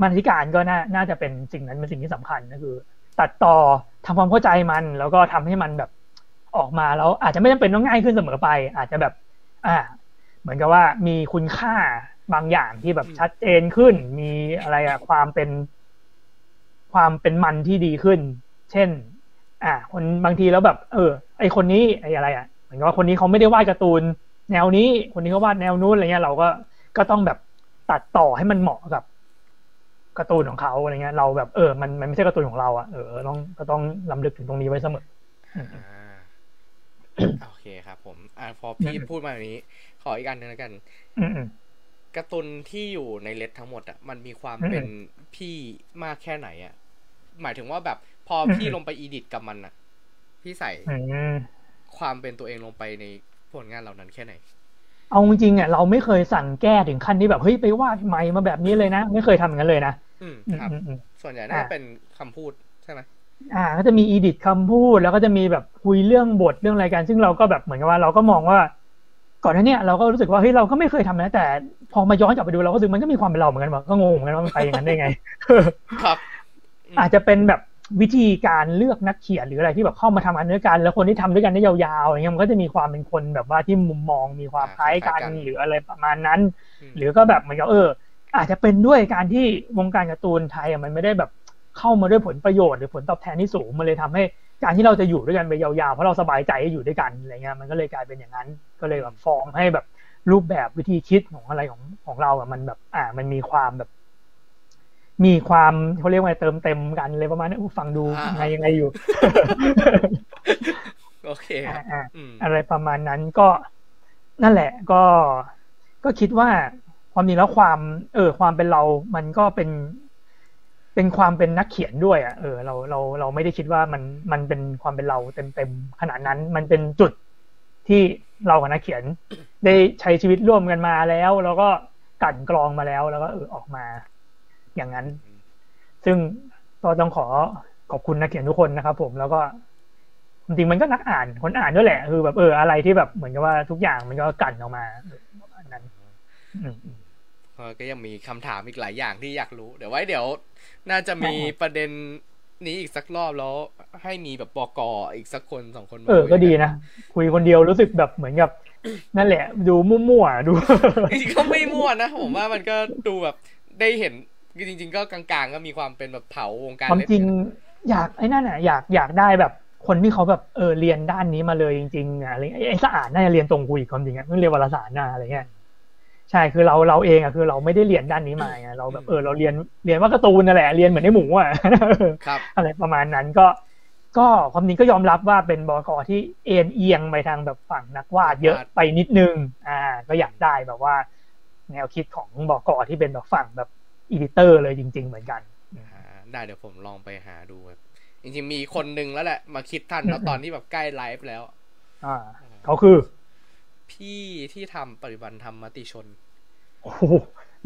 บรรณาธิการก็น่าน่าจะเป็นสิ่งนั้นเป็นสิ่งที่สำคัญก็คือ ตัดต่อทำความเข้าใจมัน แล้วก็ทำให้มันแบบออกมาแล้วอาจจะไม่จำเป็นต้องง่ายขึ้นเสมอไป อาจจะแบบ อ่า เหมือนกับว่ามีคุณค่าบางอย่างที่แบบชัดเจนขึ้น มีอะไรอะความเป็น ความเป็นมันที่ดีขึ้น เช่น อ่า คนบางทีแล้วแบบ เออ ไอคนนี้ไออะไรอะเห มือนกับว่าคนนี้เขาไม่ได้วาดการ์ตูน แนวนี้คนนี้เขาวาดแนวนู้นอะไรเงี้ยเราก็ก็ต้องแบบตัดต่อให้มันเหมาะกับการ์ตูนของเขาอะไรเงี้ยเราแบบเออมันมันไม่ใช่การ์ตูนของเราอะเออต้องก็ต้องลำลึกถึงตรงนี้ไว้เสมอ
อ่าโอเคครับ ผมอ่าพอพี่
อืม
พูดมาแบบนี้ ขออีกอันหนึงแล้วกัน
อืมอืม
การ์ตูนที่อยู่ในเลดทั้งหมดอะมันมีความ
อืม
เป็นพี่มากแค่ไหนอะหมายถึงว่าแบบพออ
ม
พี่ลงไปอีดิทกับมันอะ พี่ใส่
อืม
ความเป็นตัวเองลงไปในผลงานเหล่านั้นแค่ไหน
เอาจริงๆอะเราไม่เคยสั่งแก้ถึงขั้นที่แบบเฮ้ยไปวาดใหม่มาแบบนี้เลยนะ ไม่เคยทำอย่างนั้นเลยนะ
อืม
อืม
ครับ
อืมอืม
ส่วนใหญ่น่าจะ
อ่า
เป็นคำพูดใช่ไหม
อ่า ก็จะมีอีดิทคำพูดแล้วก็จะมีแบบคุยเรื่องบทเรื่องอะไรกันซึ่งเราก็แบบเหมือนกับว่าเราก็มองว่า ก่อนหน้าเนี้เราก็รู้สึกว่าเฮ้ยเราก็ไม่เคยทำนะแต่ พอมาย้อนกลับไปดูเราก็รู้สึกมันก็มีความเป็นเราเหมือนกันว่าก็งงเหมือนกันว่ามันไปอย่างนั้นได้ไง
ครับม
อาจจะเป็นแบบ วิธีการเลือกนักเขียนหรืออะไรที่แบบเข้ามาทำงานด้วยกัน แล้วคนที่ทำด้วยกันได้ยาวๆอย่างเงี้ยมันก็จะมีความเป็นคนแบบว่าที่มุมมองมีความคล้ายกันหรืออะไรประมาณนั้น
ม
หรือก็แบบเหมือนกับเออ อาจจะเป็นด้วยการที่วงการการ์ตูนไทยอะมันไม่ได้แบบเข้ามาด้วยผลประโยชน์หรือผลตอบแทนที่สูงมันเลยทำให้การที่เราจะอยู่ด้วยกันไปยาวๆเพราะเราสบายใจให้อยู่ด้วยกันอะไรเงี้ยมันก็เลยกลายเป็นอย่างนั้น ก็เลยแบบฟอร์มให้แบบรูปแบบวิธีคิดของอะไรของของเราอะมันแบบอ่ามันมีความแบบ มีความเขาเรียกว่าไงเติมเต็มกันเลยประมาณนี้อุ๊ยฟังดูยังไงยังไงอยู่
โอเคค
อ่า
รับ
อ่า
อืม
อะไรประมาณนั้นก็นั่นแหละ ก็ก็คิดว่าความจริงแล้วความ เออ ความเป็นเรามันก็เป็น เป็นความเป็นนักเขียนด้วยอะเออเราเราเราไม่ได้คิดว่ามันมันเป็นความเป็นเราเต็มเต็มๆขนาดนั้น มันเป็นจุดที่เรากับนักเขียน ได้ใช้ชีวิตร่วมกันมาแล้ว แล้วก็กลั่นกรองมาแล้ว แล้วก็เออออกมา อย่างนั้น ซึ่งก็ต้องขอขอบคุณนักเขียนทุกคนนะครับ ผมแล้วก็จริงๆมันก็นักอ่านคนอ่านด้วยแหละ คือแบบเอออะไรที่แบบเหมือนกับว่าทุกอย่างมันก็กลั่นออกมาเออประมาณนั้นอืม
เออก็ยังมีคำถามอีกหลายอย่างที่อยากรู้ เดี๋ยวไว้เดี๋ยว น่าจะมีประเด็นนี้อีกสักรอบแล้ว ให้มีแบบปกอีกสักคนสองคนมา
เออ
คุย
ก็ดีนะคุยคนเดียวรู้สึกแบบเหมือนกับนั่นแหละ ดูมั่วๆดู
จริงๆก็ไม่มั่วนะผมว่ามันก็ดูแบบได้เห็น จริง ๆ ก็กลางๆ ก็มีความเป็นแบบเผาวงการ
ความจริง
เล่น
อยากไอ้นั่นอะอยากอยากได้แบบคนที่เขาแบบเออเรียนด้านนี้มาเลยจริงๆอะอะไรไอ้ไอ้สะอาดน่าจะเรียนตรงกูอีกความจริงอะไม่เรียนวารสารน่ะอะไรเงี้ยใช่คือเราเราเองอะคือเราไม่ได้เรียนด้านนี้มาไงเราแบบเออเราเรียนเรียนว่าการ์ตูนนั่นแหละเรียนเหมือนไอ้หมูอะ
ครับ
อะไรประมาณนั้นก็ ก็ความจริงก็ยอมรับว่าเป็นบกที่เอ็นเอียงไปทางแบบฝั่งนักวาดเยอะไปนิดนึง อ่า ก็อยากได้แบบว่า แนวคิดของบกที่เป็นแบบฝั่งแบบ editor เลยจริง ๆ เหมือนกัน
อ่าได้เดี๋ยวผมลองไปหาดูครับจริงๆมีคนนึงแล้วแหละ มาคิดทันแล้วตอนที่แบบใกล้ไลฟ์แล้ว
อ่าเขาคือ
พี่ที่ทำปฏิบัติธรรมมติชน
โอ้โห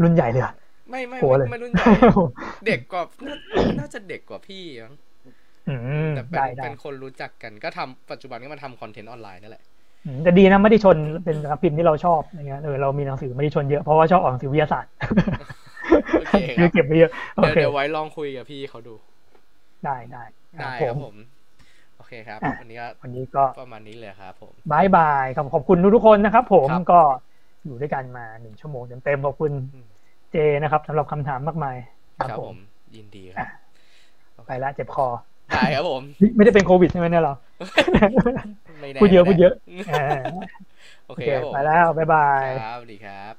รุ่นใหญ่เลยอะ
ไม่ไม่
โห
ไม่
เลย
ไม่รุ่นใหญ่เด็กกว่าน่าน่าจะเด็กกว่าพี่มั้ง
อืม
แต่เป็น
ได้ได้
เป็นคนรู้จักกันก็ทำปัจจุบันก็มาทำคอนเทนต์ออนไลน์นั่นแหละ
อืมแต่ดีนะไม่ได้ชนเป็นสำนักพิมพ์ที่เราชอบอย่างเงี้ยเออเรามีหนังสือไม่ได้ชนเยอะเพราะว่าชอบอ่านหนังสือวิทยาศาสตร์
โอเคค
คือเก็บไปเยอะโอ
เดี๋ยว
เค
เดี๋ยวไว้ลองคุยกับพี่เขาดู
ได้ได้
ได้
ค
ค
รั
รั
บบผ
มโอเคครับ
อะ
วันนี้ก็
วันนี้ก็
ประมาณนี้เลยครับผม
บายบายครับขอบคุณทุกๆคนนะครับ ผม
ครับ
ก็อยู่ด้วยกันมาหนึ่งชั่วโมงเต็มๆขอบคุณ
อืม
เจนะครับสำหรับคำถามมากมาย
ครับผม ยินดีครับ
ไปละเจ็บคอ
ได้ครับผม
ไม่ได้เป็นโควิดใช่ไหมเนี่ยเรา
ไม่แน่
พูดเยอะ
ไม่แน่
พูดเยอะเออ
โอ
โอ
เค
เค
ครับผม
ไปแล้วบ๊ายบาย
ครับสวัสดีครับ